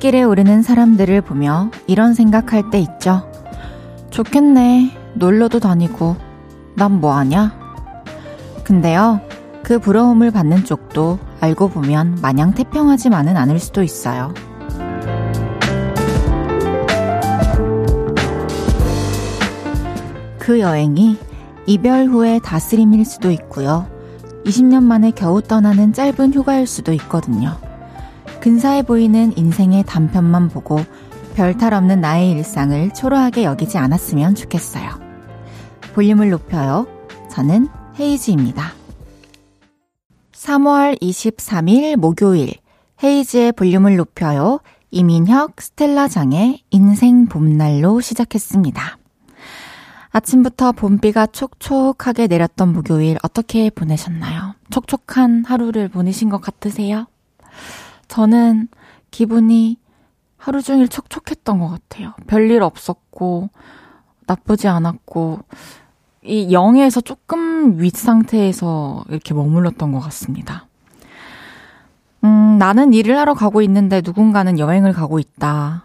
여행길에 오르는 사람들을 보며 이런 생각할 때 있죠. 좋겠네. 놀러도 다니고. 난 뭐하냐? 근데요, 그 부러움을 받는 쪽도 알고 보면 마냥 태평하지만은 않을 수도 있어요. 그 여행이 이별 후의 다스림일 수도 있고요. 20년 만에 겨우 떠나는 짧은 휴가일 수도 있거든요. 근사해 보이는 인생의 단편만 보고 별탈 없는 나의 일상을 초라하게 여기지 않았으면 좋겠어요. 볼륨을 높여요. 저는 헤이즈입니다. 3월 23일 목요일 헤이즈의 볼륨을 높여요. 이민혁, 스텔라장의 인생 봄날로 시작했습니다. 아침부터 봄비가 촉촉하게 내렸던 목요일 어떻게 보내셨나요? 촉촉한 하루를 보내신 것 같으세요? 저는 기분이 하루 종일 촉촉했던 것 같아요. 별일 없었고, 나쁘지 않았고, 이 0에서 조금 윗 상태에서 이렇게 머물렀던 것 같습니다. 음, 나는 일을 하러 가고 있는데 누군가는 여행을 가고 있다.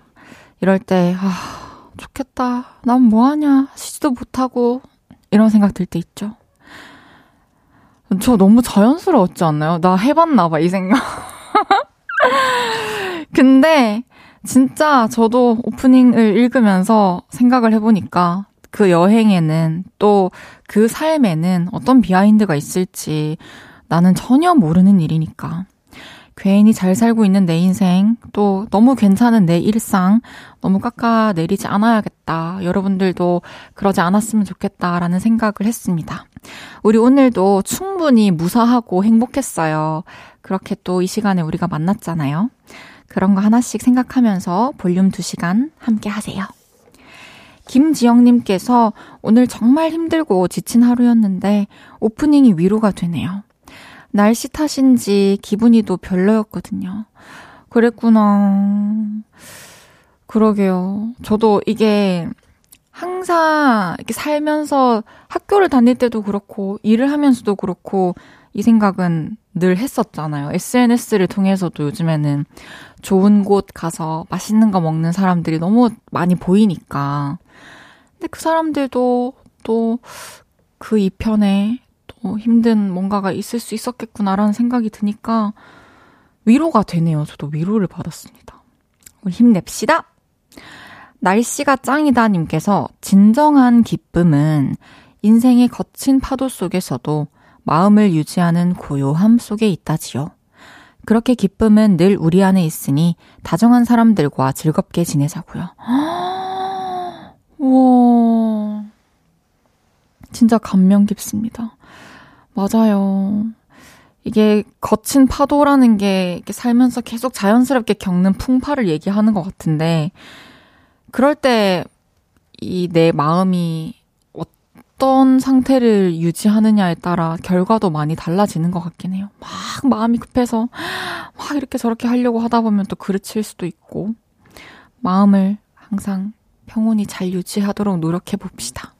이럴 때, 아, 좋겠다. 난 뭐하냐. 쉬지도 못하고. 이런 생각 들 때 있죠. 저 너무 자연스러웠지 않나요? 나 해봤나봐, 이 생각. 근데, 진짜 저도 오프닝을 읽으면서 생각을 해보니까 그 여행에는 또 그 삶에는 어떤 비하인드가 있을지 나는 전혀 모르는 일이니까. 괜히 잘 살고 있는 내 인생, 또 너무 괜찮은 내 일상, 너무 깎아내리지 않아야겠다. 여러분들도 그러지 않았으면 좋겠다라는 생각을 했습니다. 우리 오늘도 충분히 무사하고 행복했어요. 그렇게 또 이 시간에 우리가 만났잖아요. 그런 거 하나씩 생각하면서 볼륨 2시간 함께 하세요. 김지영님께서 오늘 정말 힘들고 지친 하루였는데 오프닝이 위로가 되네요. 날씨 탓인지 기분이 또 별로였거든요. 그랬구나. 그러게요. 저도 이게 항상 이렇게 살면서 학교를 다닐 때도 그렇고 일을 하면서도 그렇고 이 생각은 늘 했었잖아요. SNS를 통해서도 요즘에는 좋은 곳 가서 맛있는 거 먹는 사람들이 너무 많이 보이니까. 근데 그 사람들도 또 그 이편에 어, 힘든 뭔가가 있을 수 있었겠구나라는 생각이 드니까 위로가 되네요. 저도 위로를 받았습니다. 우리 힘냅시다! 날씨가 짱이다 님께서 진정한 기쁨은 인생의 거친 파도 속에서도 마음을 유지하는 고요함 속에 있다지요. 그렇게 기쁨은 늘 우리 안에 있으니 다정한 사람들과 즐겁게 지내자고요. 우와. 진짜 감명 깊습니다. 맞아요. 이게 거친 파도라는 게 이렇게 살면서 계속 자연스럽게 겪는 풍파를 얘기하는 것 같은데, 그럴 때 이 내 마음이 어떤 상태를 유지하느냐에 따라 결과도 많이 달라지는 것 같긴 해요. 막 마음이 급해서 막 이렇게 저렇게 하려고 하다 보면 또 그르칠 수도 있고, 마음을 항상 평온히 잘 유지하도록 노력해 봅시다.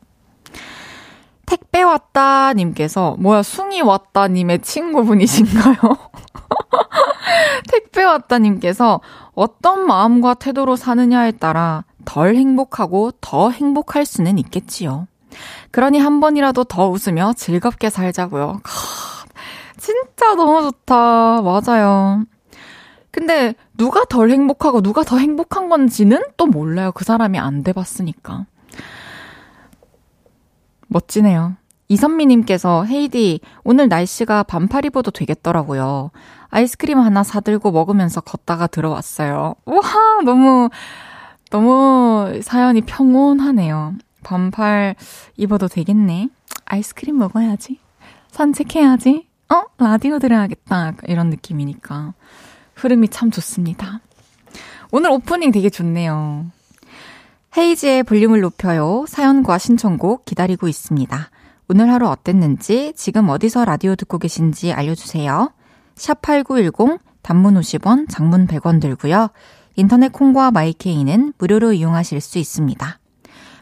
택배 왔다 님께서 뭐야 숭이 왔다 님의 친구분이신가요? 택배 왔다 님께서 어떤 마음과 태도로 사느냐에 따라 덜 행복하고 더 행복할 수는 있겠지요. 그러니 한 번이라도 더 웃으며 즐겁게 살자고요. 진짜 너무 좋다. 맞아요. 근데 누가 덜 행복하고 누가 더 행복한 건지는 또 몰라요. 그 사람이 안 돼봤으니까. 멋지네요. 이선미님께서 헤이디 오늘 날씨가 반팔 입어도 되겠더라고요. 아이스크림 하나 사들고 먹으면서 걷다가 들어왔어요. 와 너무 너무 사연이 평온하네요. 반팔 입어도 되겠네. 아이스크림 먹어야지. 산책해야지. 어 라디오 들어야겠다. 이런 느낌이니까 흐름이 참 좋습니다. 오늘 오프닝 되게 좋네요. 헤이지의 볼륨을 높여요. 사연과 신청곡 기다리고 있습니다. 오늘 하루 어땠는지, 지금 어디서 라디오 듣고 계신지 알려주세요. 샵8910, 단문 50원, 장문 100원 들고요. 인터넷 콩과 마이케이는 무료로 이용하실 수 있습니다.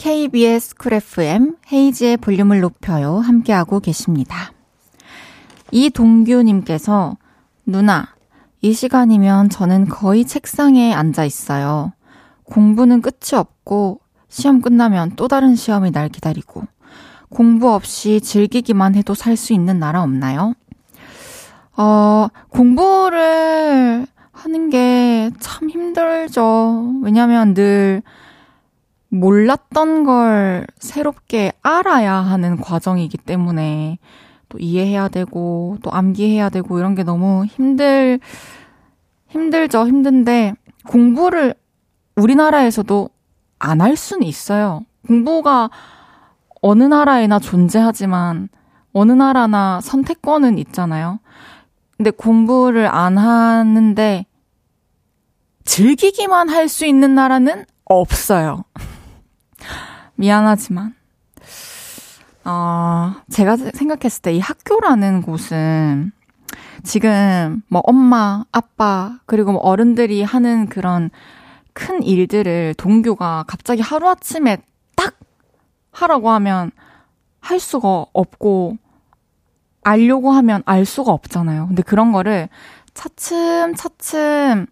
KBS 쿨 FM 헤이지의 볼륨을 높여요. 함께하고 계십니다. 이동규님께서 누나, 이 시간이면 저는 거의 책상에 앉아 있어요. 공부는 끝이 없고 시험 끝나면 또 다른 시험이 날 기다리고 공부 없이 즐기기만 해도 살 수 있는 나라 없나요? 어, 공부를 하는 게 참 힘들죠. 왜냐면 늘 몰랐던 걸 새롭게 알아야 하는 과정이기 때문에 또 이해해야 되고 또 암기해야 되고 이런 게 너무 힘들, 힘들죠. 힘든데 공부를 우리나라에서도 안 할 수는 있어요. 공부가 어느 나라에나 존재하지만 어느 나라나 선택권은 있잖아요. 근데 공부를 안 하는데 즐기기만 할 수 있는 나라는 없어요. 미안하지만. 어, 제가 생각했을 때 이 학교라는 곳은 지금 뭐 엄마, 아빠, 그리고 뭐 어른들이 하는 그런 큰 일들을 동교가 갑자기 하루아침에 딱 하라고 하면 할 수가 없고 알려고 하면 알 수가 없잖아요. 근데 그런 거를 차츰차츰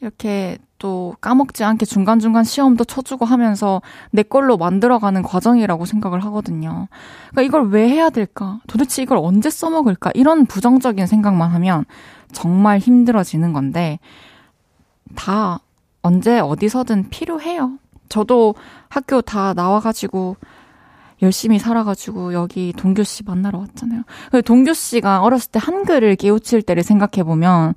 이렇게 또 까먹지 않게 중간중간 시험도 쳐주고 하면서 내 걸로 만들어가는 과정이라고 생각을 하거든요. 그러니까 이걸 왜 해야 될까? 도대체 이걸 언제 써먹을까? 이런 부정적인 생각만 하면 정말 힘들어지는 건데, 다 언제 어디서든 필요해요. 저도 학교 다 나와가지고 열심히 살아가지고 여기 동교 씨 만나러 왔잖아요. 동교 씨가 어렸을 때 한글을 깨우칠 때를 생각해 보면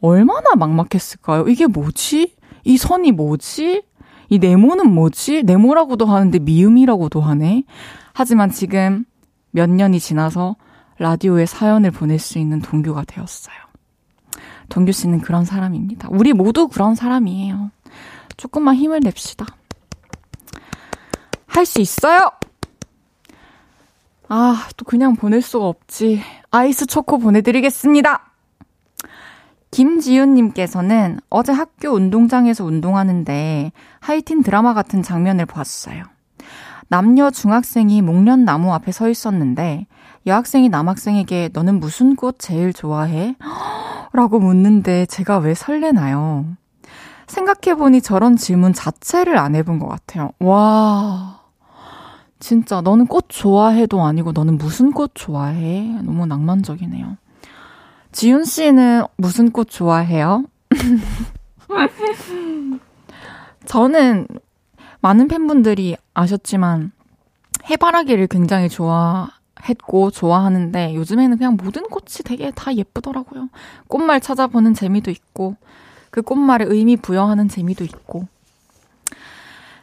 얼마나 막막했을까요? 이게 뭐지? 이 선이 뭐지? 이 네모는 뭐지? 네모라고도 하는데 미음이라고도 하네. 하지만 지금 몇 년이 지나서 라디오에 사연을 보낼 수 있는 동교가 되었어요. 동교 씨는 그런 사람입니다. 우리 모두 그런 사람이에요. 조금만 힘을 냅시다. 할 수 있어요! 아, 또 그냥 보낼 수가 없지. 아이스 초코 보내드리겠습니다. 김지윤님께서는 어제 학교 운동장에서 운동하는데 하이틴 드라마 같은 장면을 봤어요. 남녀 중학생이 목련나무 앞에 서 있었는데 여학생이 남학생에게 너는 무슨 꽃 제일 좋아해? 라고 묻는데 제가 왜 설레나요? 생각해보니 저런 질문 자체를 안 해본 것 같아요. 와. 진짜 너는 꽃 좋아해도 아니고 너는 무슨 꽃 좋아해? 너무 낭만적이네요. 지윤 씨는 무슨 꽃 좋아해요? 저는 많은 팬분들이 아셨지만 해바라기를 굉장히 좋아했고 좋아하는데 요즘에는 그냥 모든 꽃이 되게 다 예쁘더라고요. 꽃말 찾아보는 재미도 있고 그 꽃말에 의미 부여하는 재미도 있고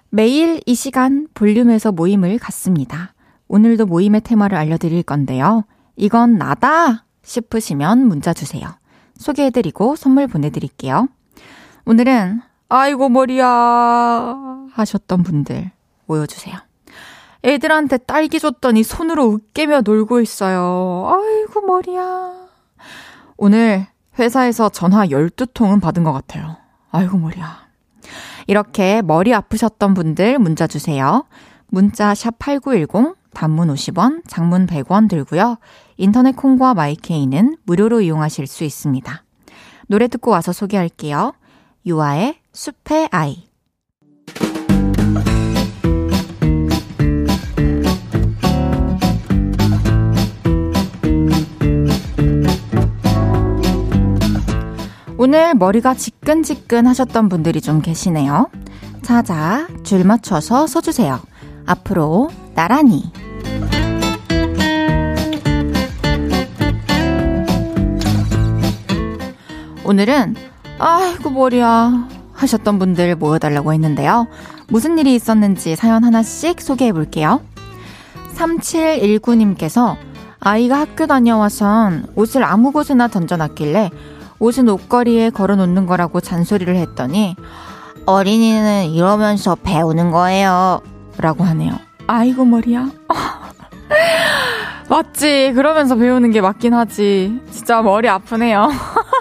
매일 이 시간 볼륨에서 모임을 갖습니다. 오늘도 모임의 테마를 알려드릴 건데요. 이건 나다 싶으시면 문자 주세요. 소개해드리고 선물 보내드릴게요. 오늘은 아이고 머리야 하셨던 분들 모여주세요. 애들한테 딸기 줬더니 손으로 으깨며 놀고 있어요. 아이고 머리야. 오늘 회사에서 전화 12통은 받은 것 같아요. 아이고 머리야. 이렇게 머리 아프셨던 분들 문자 주세요. 문자 샵 8910, 단문 50원, 장문 100원 들고요. 인터넷 콩과 마이케이는 무료로 이용하실 수 있습니다. 노래 듣고 와서 소개할게요. 유아의 숲의 아이. 오늘 머리가 지끈지끈 하셨던 분들이 좀 계시네요. 자자, 줄 맞춰서 서주세요. 앞으로 나란히. 오늘은 아이고 머리야 하셨던 분들 모여달라고 했는데요. 무슨 일이 있었는지 사연 하나씩 소개해 볼게요. 3719님께서 아이가 학교 다녀와선 옷을 아무 곳에나 던져놨길래 옷은 옷걸이에 걸어 놓는 거라고 잔소리를 했더니 어린이는 이러면서 배우는 거예요. 라고 하네요. 아이고, 머리야. 맞지. 그러면서 배우는 게 맞긴 하지. 진짜 머리 아프네요.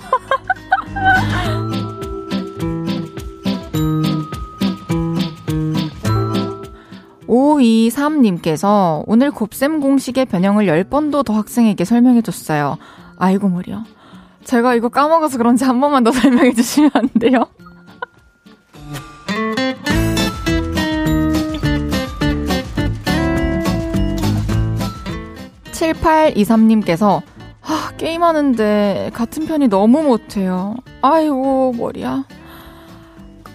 523님께서 오늘 곱셈 공식의 변형을 10번도 더 학생에게 설명해 줬어요. 아이고, 머리야. 제가 이거 까먹어서 그런지 한 번만 더 설명해 주시면 안 돼요? 7823님께서 아, 게임하는데 같은 편이 너무 못해요. 아이고, 머리야.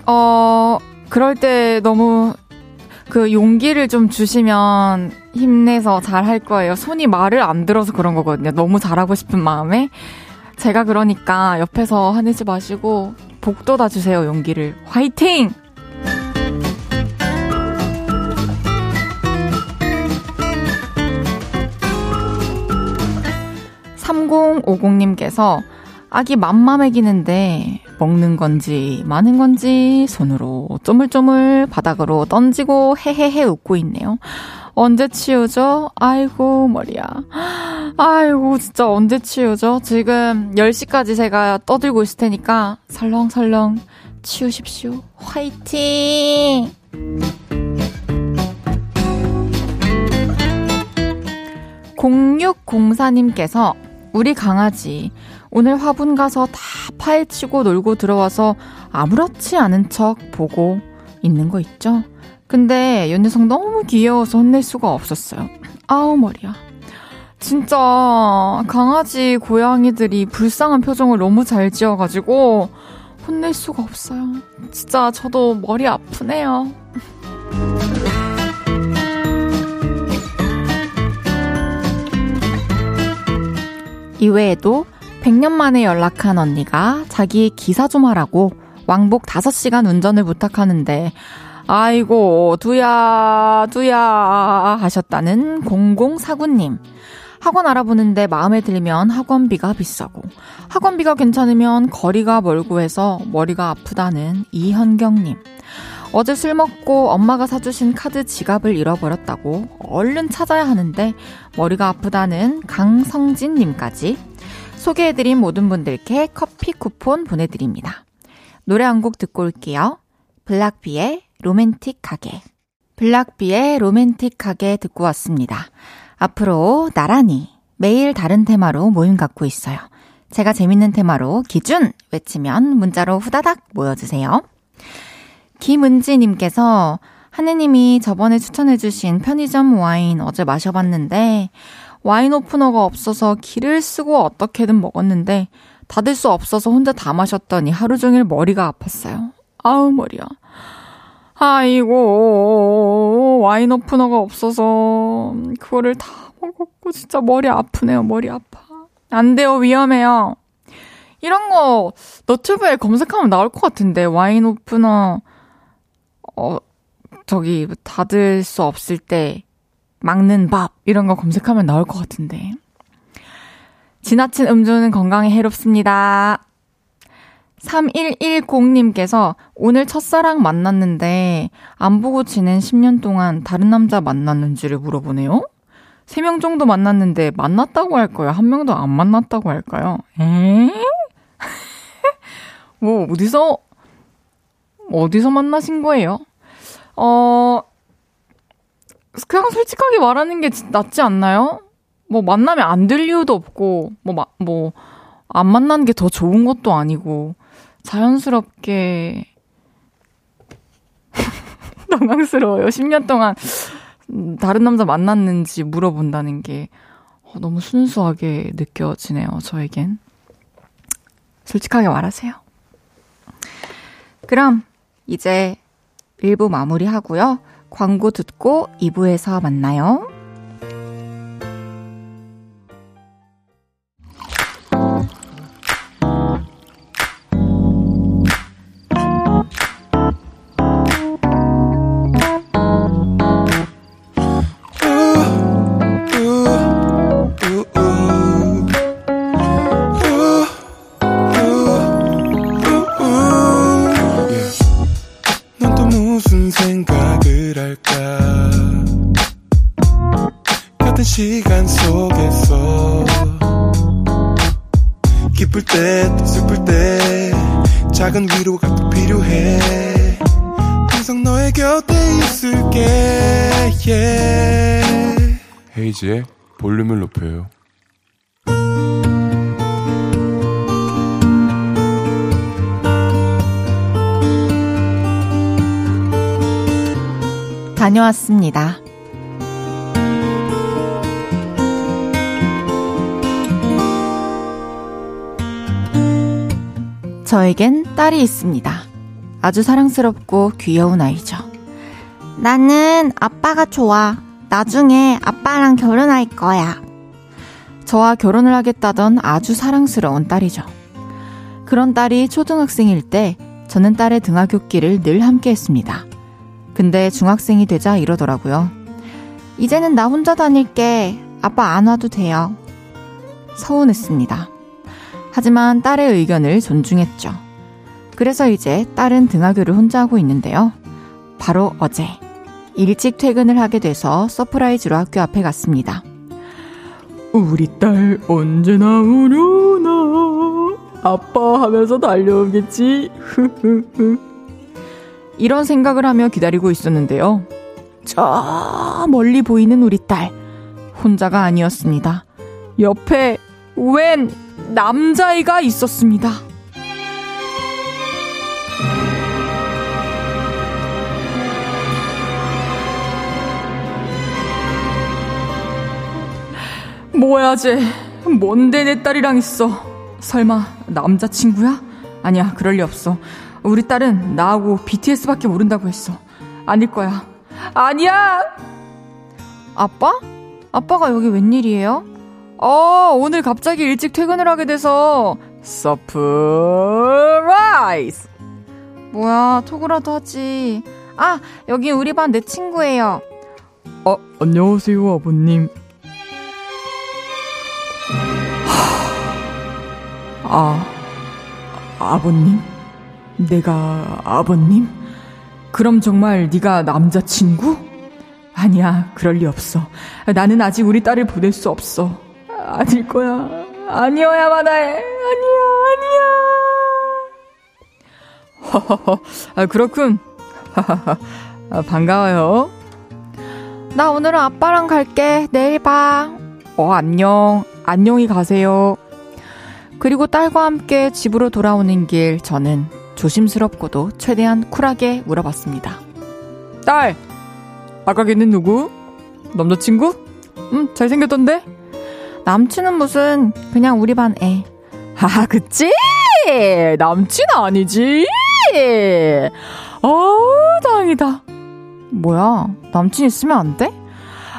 어, 그럴 때 너무 그 용기를 좀 주시면 힘내서 잘 할 거예요. 손이 말을 안 들어서 그런 거거든요. 너무 잘하고 싶은 마음에. 제가 그러니까 옆에서 화내지 마시고 복돋아 주세요, 용기를. 화이팅! 3050님께서 아기 맘마 먹이는데 먹는 건지 마는 건지 손으로 쪼물쪼물 바닥으로 던지고 헤헤헤 웃고 있네요. 언제 치우죠? 아이고 머리야. 아이고 진짜 언제 치우죠? 지금 10시까지 제가 떠들고 있을 테니까 설렁설렁 치우십시오. 화이팅! 0604님께서 우리 강아지 오늘 화분 가서 다 파헤치고 놀고 들어와서 아무렇지 않은 척 보고 있는 거 있죠? 근데 연녀성 너무 귀여워서 혼낼 수가 없었어요. 아우 머리야. 진짜 강아지 고양이들이 불쌍한 표정을 너무 잘 지어가지고 혼낼 수가 없어요. 진짜 저도 머리 아프네요. 이외에도 100년 만에 연락한 언니가 자기 기사 좀 하라고 왕복 5시간 운전을 부탁하는데 아이고 두야 두야 하셨다는 0049님. 학원 알아보는데 마음에 들면 학원비가 비싸고 학원비가 괜찮으면 거리가 멀고 해서 머리가 아프다는 이현경님. 어제 술 먹고 엄마가 사주신 카드 지갑을 잃어버렸다고 얼른 찾아야 하는데 머리가 아프다는 강성진님까지 소개해드린 모든 분들께 커피 쿠폰 보내드립니다. 노래 한 곡 듣고 올게요. 블락비의 로맨틱하게. 블락비의 로맨틱하게 듣고 왔습니다. 앞으로 나란히 매일 다른 테마로 모임 갖고 있어요. 제가 재밌는 테마로 기준 외치면 문자로 후다닥 모여주세요. 김은지님께서 하느님이 저번에 추천해주신 편의점 와인 어제 마셔봤는데 와인 오프너가 없어서 기를 쓰고 어떻게든 먹었는데 닫을 수 없어서 혼자 다 마셨더니 하루 종일 머리가 아팠어요. 아우 머리야. 아이고 와인 오프너가 없어서 그거를 다 먹었고 진짜 머리 아프네요. 머리 아파. 안 돼요. 위험해요. 이런 거 너튜브에 검색하면 나올 것 같은데 와인 오프너 어, 저기, 닫을 수 없을 때 막는 밥, 이런 거 검색하면 나올 것 같은데. 지나친 음주는 건강에 해롭습니다. 3110님께서 오늘 첫사랑 만났는데 안 보고 지낸 10년 동안 다른 남자 만났는지를 물어보네요. 3명 정도 만났는데 만났다고 할까요? 한 명도 안 만났다고 할까요? 에? 뭐, 어디서, 어디서 만나신 거예요? 어, 그냥 솔직하게 말하는 게 낫지 않나요? 뭐 만나면 안 될 이유도 없고, 뭐, 마, 뭐, 안 만나는 게더 좋은 것도 아니고, 자연스럽게, 당황스러워요. 10년 동안 다른 남자 만났는지 물어본다는 게 어, 너무 순수하게 느껴지네요, 저에겐. 솔직하게 말하세요. 그럼, 이제 1부 마무리하고요. 광고 듣고 2부에서 만나요. 다녀왔습니다. 저에겐 딸이 있습니다. 아주 사랑스럽고 귀여운 아이죠. 나는 아빠가 좋아. 나중에 아빠랑 결혼할 거야. 저와 결혼을 하겠다던 아주 사랑스러운 딸이죠. 그런 딸이 초등학생일 때 저는 딸의 등하굣길을 늘 함께 했습니다. 근데 중학생이 되자 이러더라고요. 이제는 나 혼자 다닐게. 아빠 안 와도 돼요. 서운했습니다. 하지만 딸의 의견을 존중했죠. 그래서 이제 딸은 등하교를 혼자 하고 있는데요. 바로 어제 일찍 퇴근을 하게 돼서 surprise로 학교 앞에 갔습니다. 우리 딸 언제 나오려나 아빠 하면서 달려오겠지 이런 생각을 하며 기다리고 있었는데요. 저 멀리 보이는 우리 딸 혼자가 아니었습니다. 옆에 웬 남자애가 있었습니다. 뭐야, 쟤. 뭔데 내 딸이랑 있어. 설마, 남자친구야? 아니야, 그럴 리 없어. 우리 딸은 나하고 BTS밖에 모른다고 했어. 아닐 거야. 아니야! 아빠? 아빠가 여기 웬일이에요? 어, 오늘 갑자기 일찍 퇴근을 하게 돼서 surprise. 뭐야, 톡이라도 하지. 아, 여기 우리 반 내 친구예요. 어, 안녕하세요, 아버님. 아, 아버님? 내가 아버님? 그럼 정말 네가 남자친구? 아니야, 그럴 리 없어. 나는 아직 우리 딸을 보낼 수 없어. 아닐 거야. 아니어야만 해. 아니야, 아니야. 허허허. 아, 그렇군. 아, 반가워요. 나 오늘은 아빠랑 갈게. 내일 봐. 어, 안녕. 안녕히 가세요. 그리고 딸과 함께 집으로 돌아오는 길 저는 조심스럽고도 최대한 쿨하게 물어봤습니다. 딸! 아까 걔는 누구? 남자친구? 응, 잘생겼던데? 남친은 무슨 그냥 우리 반 애. 아, 그치? 남친 아니지? 어, 다행이다. 뭐야, 남친 있으면 안 돼?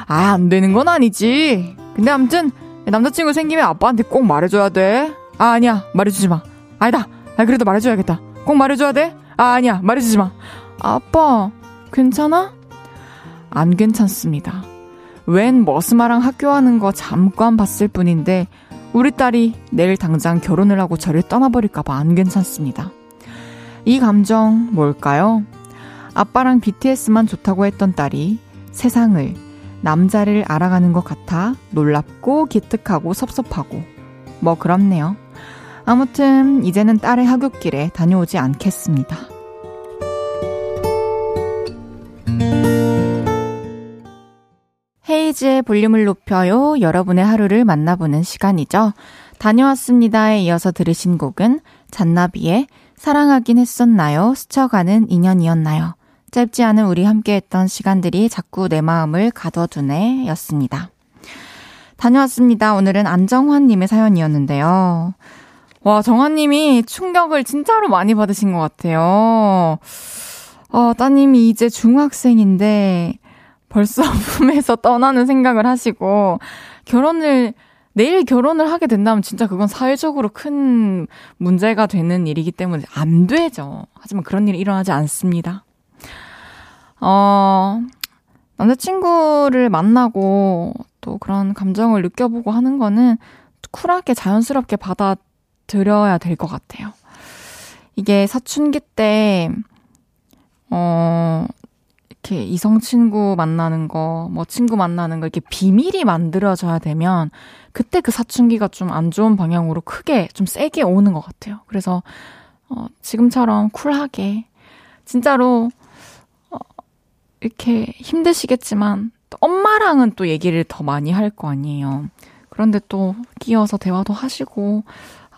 아, 안 되는 건 아니지. 근데 아무튼 남자친구 생기면 아빠한테 꼭 말해줘야 돼. 아, 아니야. 말해주지 마. 아니다. 아, 그래도 말해줘야겠다. 꼭 말해줘야 돼? 아, 아니야. 말해주지 마. 아빠, 괜찮아? 안 괜찮습니다. 웬 머스마랑 학교하는 거 잠깐 봤을 뿐인데 우리 딸이 내일 당장 결혼을 하고 저를 떠나버릴까봐 안 괜찮습니다. 이 감정 뭘까요? 아빠랑 BTS만 좋다고 했던 딸이 세상을, 남자를 알아가는 것 같아 놀랍고 기특하고 섭섭하고 뭐 그렇네요. 아무튼 이제는 딸의 하굣길에 다녀오지 않겠습니다. 헤이즈의 볼륨을 높여요. 여러분의 하루를 만나보는 시간이죠. 다녀왔습니다에 이어서 들으신 곡은 잔나비의 사랑하긴 했었나요? 스쳐가는 인연이었나요? 짧지 않은 우리 함께했던 시간들이 자꾸 내 마음을 가둬두네 였습니다. 다녀왔습니다. 오늘은 안정환님의 사연이었는데요. 와, 정환님이 충격을 진짜로 많이 받으신 것 같아요. 어, 따님이 이제 중학생인데 벌써 품에서 떠나는 생각을 하시고 결혼을 내일 결혼을 하게 된다면 진짜 그건 사회적으로 큰 문제가 되는 일이기 때문에 안 되죠. 하지만 그런 일이 일어나지 않습니다. 어, 남자친구를 만나고 또 그런 감정을 느껴보고 하는 거는 쿨하게 자연스럽게 받아 들여야 될 것 같아요. 이게 사춘기 때, 어, 이렇게 이성 친구 만나는 거, 뭐 친구 만나는 거 이렇게 비밀이 만들어져야 되면 그때 그 사춘기가 좀 안 좋은 방향으로 크게 좀 세게 오는 것 같아요. 그래서 어, 지금처럼 쿨하게 진짜로 어, 이렇게 힘드시겠지만, 엄마랑은 또 얘기를 더 많이 할 거 아니에요. 그런데 또 끼어서 대화도 하시고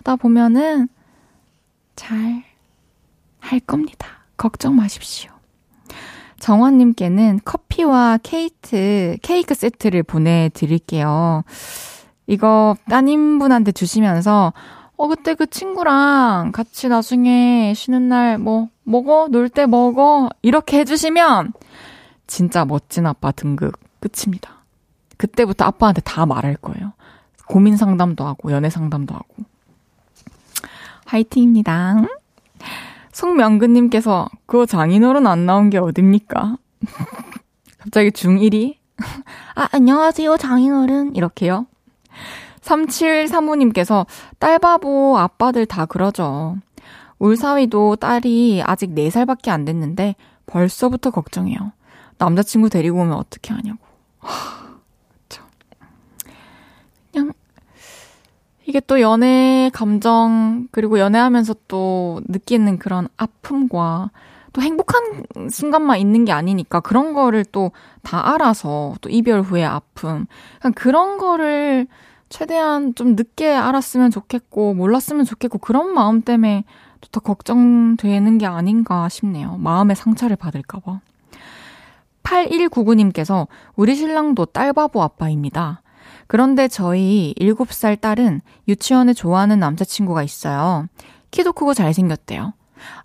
하다 보면은 잘 할 겁니다. 걱정 마십시오. 정원님께는 커피와 케이트, 케이크 세트를 보내드릴게요. 이거 따님분한테 주시면서, 어, 그때 그 친구랑 같이 나중에 쉬는 날 뭐, 먹어? 놀 때 먹어? 이렇게 해주시면, 진짜 멋진 아빠 등급 끝입니다. 그때부터 아빠한테 다 말할 거예요. 고민 상담도 하고, 연애 상담도 하고. 화이팅입니다. 송명근님께서 그거 장인어른 안 나온 게 어딥니까? 갑자기 중1이? 아, 안녕하세요, 장인어른. 이렇게요. 3735님께서 딸 바보 아빠들 다 그러죠. 울사위도 딸이 아직 4살밖에 안 됐는데 벌써부터 걱정해요. 남자친구 데리고 오면 어떻게 하냐고. 그쵸. 그냥 이게 또 연애 감정 그리고 연애하면서 또 느끼는 그런 아픔과 또 행복한 순간만 있는 게 아니니까 그런 거를 또 다 알아서 또 이별 후의 아픔 그냥 그런 거를 최대한 좀 늦게 알았으면 좋겠고 몰랐으면 좋겠고 그런 마음 때문에 또더 걱정되는 게 아닌가 싶네요. 마음의 상처를 받을까 봐. 8199님께서 우리 신랑도 딸바보 아빠입니다. 그런데 저희 7살 딸은 유치원에 좋아하는 남자친구가 있어요. 키도 크고 잘생겼대요.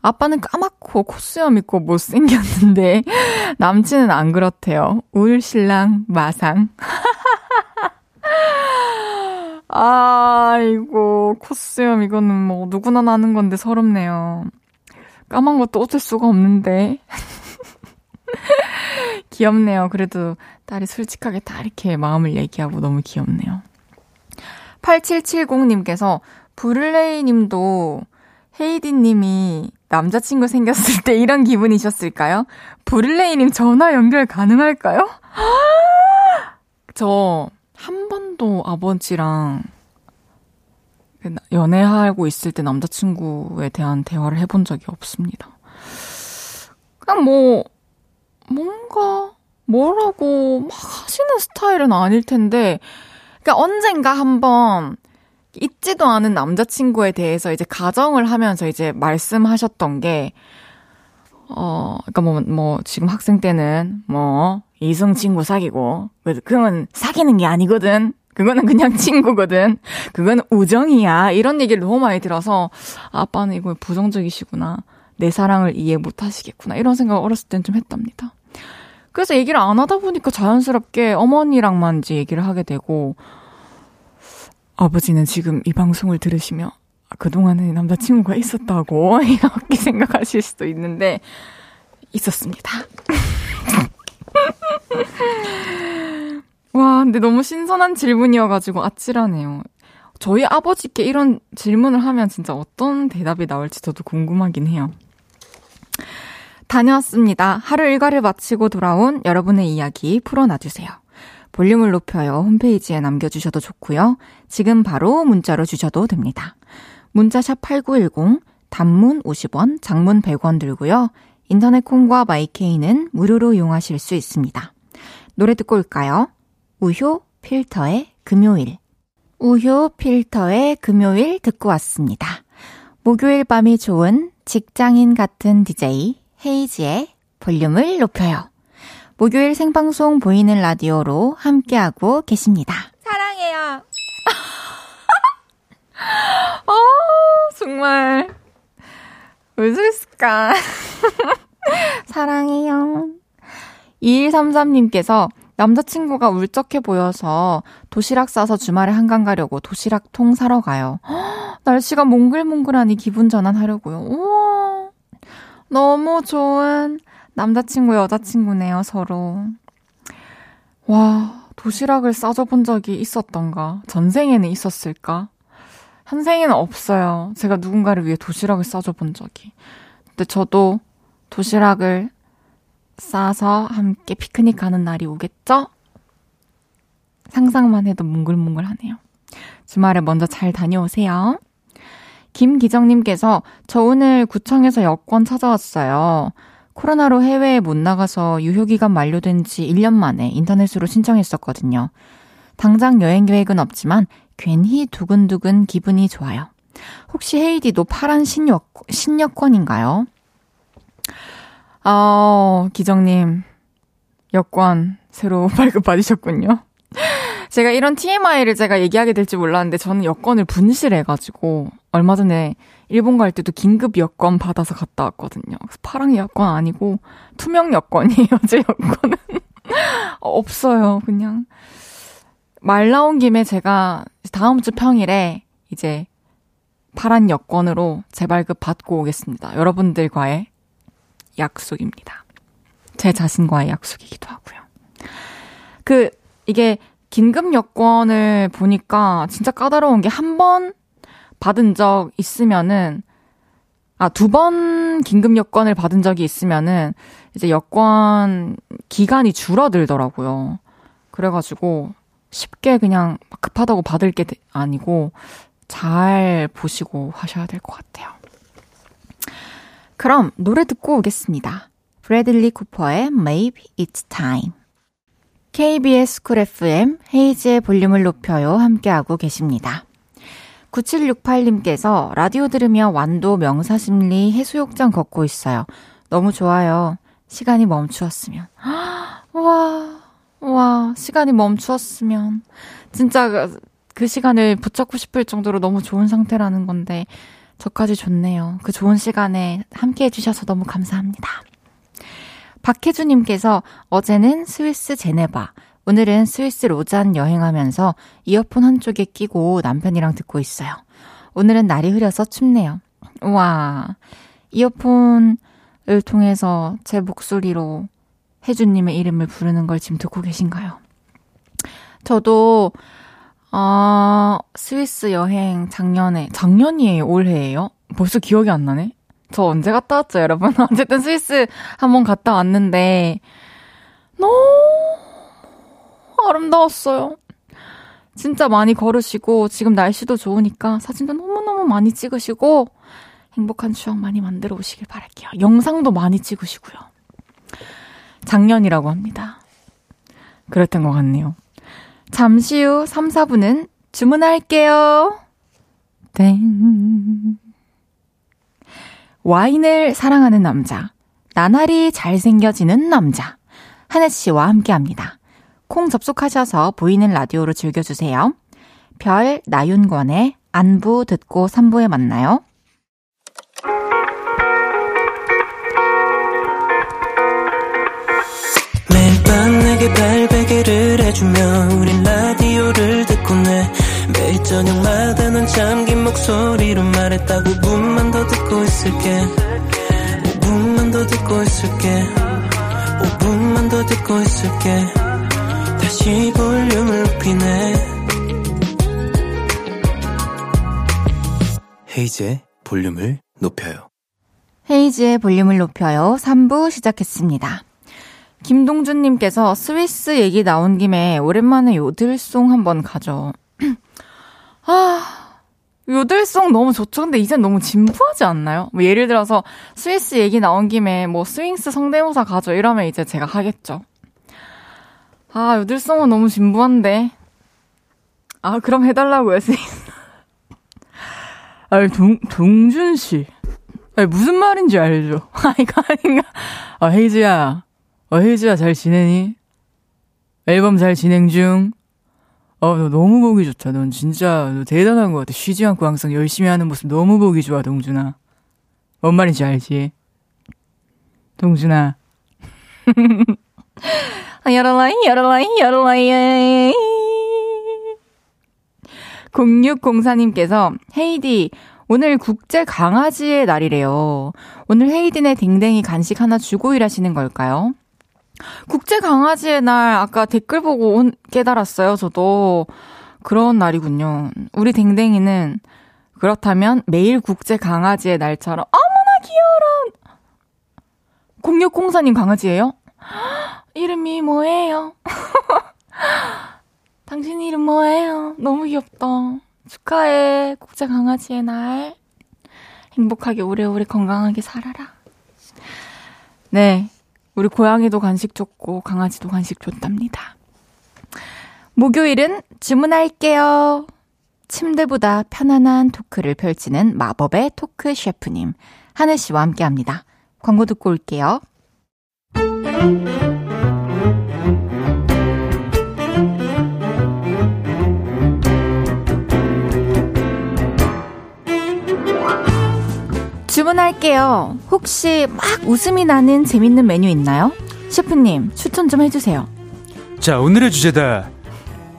아빠는 까맣고 코수염 있고 못생겼는데 남친은 안 그렇대요. 울 신랑 마상. 아이고 코수염 이거는 뭐 누구나 나는 건데 서럽네요. 까만 것도 어쩔 수가 없는데. 귀엽네요. 그래도 딸이 솔직하게 다 이렇게 마음을 얘기하고 너무 귀엽네요. 8770님께서 브를레이 님도 헤이디 님이 남자친구 생겼을 때 이런 기분이셨을까요? 브를레이 님 전화 연결 가능할까요? 저 한 번도 아버지랑 그 연애하고 있을 때 남자친구에 대한 대화를 해본 적이 없습니다. 그냥 뭐, 뭔가, 뭐라고 막 하시는 스타일은 아닐 텐데, 그러니까 언젠가 한번 있지도 않은 남자친구에 대해서 이제 가정을 하면서 이제 말씀하셨던 게, 어, 그니까 뭐, 뭐, 지금 학생 때는 뭐, 이성 친구 사귀고, 그건 사귀는 게 아니거든. 그거는 그냥 친구거든. 그건 우정이야. 이런 얘기를 너무 많이 들어서, 아빠는 이거 부정적이시구나. 내 사랑을 이해 못 하시겠구나. 이런 생각 어렸을 땐 좀 했답니다. 그래서 얘기를 안 하다 보니까 자연스럽게 어머니랑만 이제 얘기를 하게 되고, 아버지는 지금 이 방송을 들으시며, 아, 그동안에 남자친구가 있었다고, 이렇게 생각하실 수도 있는데, 있었습니다. 와, 근데 너무 신선한 질문이어가지고 아찔하네요. 저희 아버지께 이런 질문을 하면 진짜 어떤 대답이 나올지 저도 궁금하긴 해요. 다녀왔습니다. 하루 일과를 마치고 돌아온 여러분의 이야기 풀어놔주세요. 볼륨을 높여요. 홈페이지에 남겨주셔도 좋고요. 지금 바로 문자로 주셔도 됩니다. 문자샵 8910, 단문 50원, 장문 100원 들고요. 인터넷 콩과 마이케이는 무료로 이용하실 수 있습니다. 노래 듣고 올까요? 우효 필터의 금요일. 우효 필터의 금요일 듣고 왔습니다. 목요일 밤이 좋은 직장인 같은 DJ 헤이지의 볼륨을 높여요. 목요일 생방송 보이는 라디오로 함께하고 계십니다. 사랑해요. 어, 정말. 왜 저랬을까? 사랑해요. 2133님께서 남자친구가 울적해 보여서 도시락 싸서 주말에 한강 가려고 도시락통 사러 가요. 허, 날씨가 몽글몽글하니 기분 전환하려고요. 우와. 너무 좋은 남자친구, 여자친구네요, 서로. 와, 도시락을 싸줘 본 적이 있었던가? 전생에는 있었을까? 한생에는 없어요. 제가 누군가를 위해 도시락을 싸줘 본 적이. 근데 저도 도시락을 싸서 함께 피크닉 가는 날이 오겠죠? 상상만 해도 몽글몽글하네요. 주말에 먼저 잘 다녀오세요. 김기정님께서 저 오늘 구청에서 여권 찾아왔어요. 코로나로 해외에 못 나가서 유효기간 만료된 지 1년 만에 인터넷으로 신청했었거든요. 당장 여행 계획은 없지만 괜히 두근두근 기분이 좋아요. 혹시 헤이디도 파란 신여, 신여권인가요? 아, 기정님, 여권 새로 발급받으셨군요. 제가 이런 TMI를 제가 얘기하게 될지 몰랐는데 저는 여권을 분실해가지고 얼마 전에 일본 갈 때도 긴급 여권 받아서 갔다 왔거든요. 파랑 여권 아니고 투명 여권이에요. 제 여권은 없어요. 그냥 말 나온 김에 제가 다음 주 평일에 이제 파란 여권으로 재발급 받고 오겠습니다. 여러분들과의 약속입니다. 제 자신과의 약속이기도 하고요. 그 이게 긴급 여권을 보니까 진짜 까다로운 게 한 번 받은 적 있으면은 아, 두 번 긴급 여권을 받은 적이 있으면은 이제 여권 기간이 줄어들더라고요. 그래가지고 쉽게 그냥 급하다고 받을 게 아니고 잘 보시고 하셔야 될 것 같아요. 그럼 노래 듣고 오겠습니다. 브래들리 쿠퍼의 Maybe It's Time. KBS 쿨 FM 헤이즈의 볼륨을 높여요 함께하고 계십니다. 9768님께서 라디오 들으며 완도 명사심리 해수욕장 걷고 있어요. 너무 좋아요. 시간이 멈추었으면. 와, 와, 시간이 멈추었으면. 진짜 그, 그 시간을 붙잡고 싶을 정도로 너무 좋은 상태라는 건데, 저까지 좋네요. 그 좋은 시간에 함께 해주셔서 너무 감사합니다. 박혜주님께서 어제는 스위스 제네바, 오늘은 스위스 로잔 여행하면서 이어폰 한쪽에 끼고 남편이랑 듣고 있어요. 오늘은 날이 흐려서 춥네요. 와, 이어폰을 통해서 제 목소리로 혜주님의 이름을 부르는 걸 지금 듣고 계신가요? 저도, 아, 스위스 여행 작년에, 작년이에요? 올해예요? 벌써 기억이 안 나네? 저 언제 갔다 왔죠, 여러분? 어쨌든 스위스 한번 갔다 왔는데, 너무 아름다웠어요. 진짜 많이 걸으시고, 지금 날씨도 좋으니까 사진도 너무너무 많이 찍으시고, 행복한 추억 많이 만들어 오시길 바랄게요. 영상도 많이 찍으시고요. 작년이라고 합니다. 그랬던 것 같네요. 잠시 후 3, 4분은 주문할게요. 땡. 와인을 사랑하는 남자, 나날이 잘생겨지는 남자, 하늘 씨와 함께 합니다. 콩 접속하셔서 보이는 라디오로 즐겨주세요. 별, 나윤권의 안부 듣고 3부에 만나요. 매일 밤 내게 발베개를 해주며 우린 라디오를 듣고 내 매일 저녁마다 넌 잠긴 목소리로 말했다 5분만 더 듣고 있을게 5분만 더 듣고 있을게 5분만 더 듣고 있을게 다시 볼륨을 높이네 헤이즈의 볼륨을 높여요. 헤이지의 볼륨을 높여요. 3부 시작했습니다. 김동준님께서 스위스 얘기 나온 김에 오랜만에 요들송 한번 가죠. 아, 요들송 너무 좋죠. 근데 이젠 너무 진부하지 않나요? 뭐 예를 들어서 스위스 얘기 나온 김에 뭐 스윙스 성대모사 가죠. 이러면 이제 제가 하겠죠. 아, 요들송은 너무 진부한데. 아, 그럼 해달라고요, 스윙스. 아, 동, 동준 씨. 아니, 무슨 말인지 알죠? 아, 이거 아닌가? 아, 헤이즈야. 어, 헤이즈야, 잘 지내니? 앨범 잘 진행 중? 어, 너 너무 보기 좋다. 넌 진짜 너 대단한 것 같아. 쉬지 않고 항상 열심히 하는 모습 너무 보기 좋아, 동준아. 뭔 말인지 알지? 동준아. 여러라이, 여러라이, 여러라이. 0604님께서 헤이디 오늘 국제 강아지의 날이래요. 오늘 헤이디네 댕댕이 간식 하나 주고 일하시는 걸까요? 국제 강아지의 날 아까 댓글 보고 온, 깨달았어요. 저도 그런 날이군요. 우리 댕댕이는 그렇다면 매일 국제 강아지의 날처럼 어머나 귀여라. 0604님 강아지예요? 이름이 뭐예요? 당신 이름 뭐예요? 너무 귀엽다. 축하해. 국제 강아지의 날. 행복하게 오래오래 건강하게 살아라. 네. 우리 고양이도 간식 줬고 강아지도 간식 줬답니다. 목요일은 주문할게요. 침대보다 편안한 토크를 펼치는 마법의 토크 셰프님 하늘 씨와 함께 합니다. 광고 듣고 올게요. 주문할게요. 혹시 막 웃음이 나는 재밌는 메뉴 있나요? 셰프님, 추천 좀 해주세요. 자, 오늘의 주제다.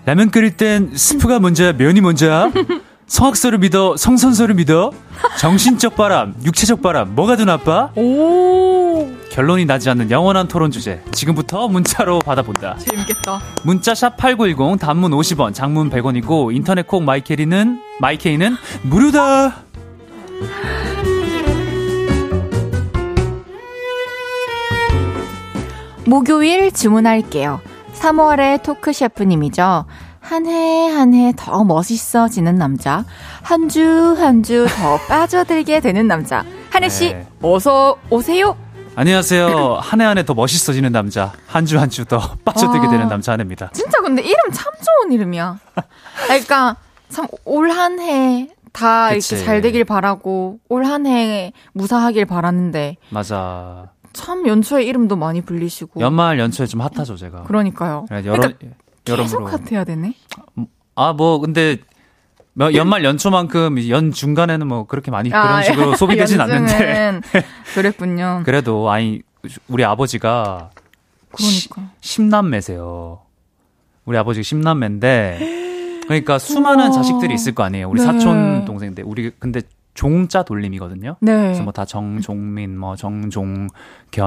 라면 끓일 땐 스프가 먼저야, 면이 먼저야? 성악설을 믿어, 성선설을 믿어? 정신적 바람, 육체적 바람, 뭐가 더 나빠? 오, 결론이 나지 않는 영원한 토론 주제. 지금부터 문자로 받아본다. 재밌겠다. 문자 샵 8910, 단문 50원, 장문 100원이고, 인터넷 콩 마이케리는, 마이케이는 무료다! 목요일 주문할게요. 3월의 토크 셰프님이죠. 한 해 한 해 더 멋있어지는 남자. 한 주 한 주 더 빠져들게 되는 남자. 하늘씨, 네. 어서 오세요. 안녕하세요. 한 해 한 해 더 멋있어지는 남자. 한 주 한 주 더 빠져들게 와. 되는 남자 한해입니다. 진짜 근데 이름 참 좋은 이름이야. 그러니까 참 올 한 해 다. 이렇게 잘 되길 바라고 올 한 해 무사하길 바라는데 맞아. 참 연초에 이름도 많이 불리시고 연말 연초에 좀 핫하죠, 제가. 그러니까요. 네, 여러, 그러니까 계속 여러모로. 핫해야 되네. 아, 뭐, 근데, 뭐 연말 연초만큼 연 중간에는 뭐 그렇게 많이 그런 식으로 소비되진 않는데. 그랬군요. 그래도, 아니, 우리 아버지가 그러니까. 십남매세요. 우리 아버지가 십남매인데, 그러니까 수많은 우와. 자식들이 있을 거 아니에요. 우리 네. 사촌 동생인데, 우리 근데 종자 돌림이거든요. 네. 그래서 뭐 다 정종민, 뭐 정종견,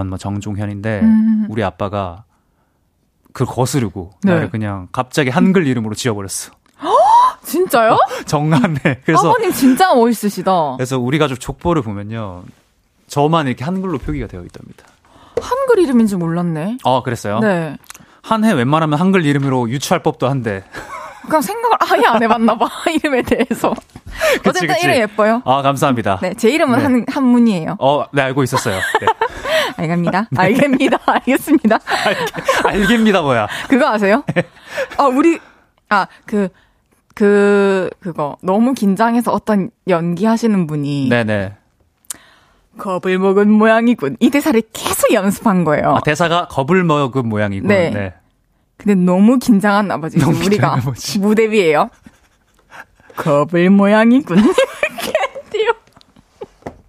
뭐 정종현인데, 음. 우리 아빠가 그 거스르고, 네. 나를 그냥 갑자기 한글 이름으로 지어버렸어. 진짜요? 정한해. 그래서 아버님 진짜 멋있으시다. 그래서 우리 가족 족보를 보면요. 저만 이렇게 한글로 표기가 되어 있답니다. 한글 이름인 줄 몰랐네. 아, 그랬어요? 네. 한해 웬만하면 한글 이름으로 유추할 법도 한데. 그냥 생각을 아예 안 해봤나 봐 이름에 대해서. 그치, 어쨌든 그치. 이름 예뻐요. 아, 감사합니다. 네, 제 이름은 네. 한 한문이에요. 어, 네, 알고 있었어요. 네. 알겠습니다. 알겠습니다. 알겠습니다. 알 겠습니다, 뭐야. 그거 아세요? 아, 우리, 아, 그, 그, 그거, 너무 긴장해서 어떤 연기하시는 분이. 네네. 겁을 먹은 모양이군. 이 대사를 계속 연습한 거예요. 아, 대사가 겁을 먹은 모양이고. 네. 네. 근데 너무 긴장한 나머지 지금 너무 우리가 나머지. 무대 위에요. 겁을 모양이군. 이렇게 뛰어.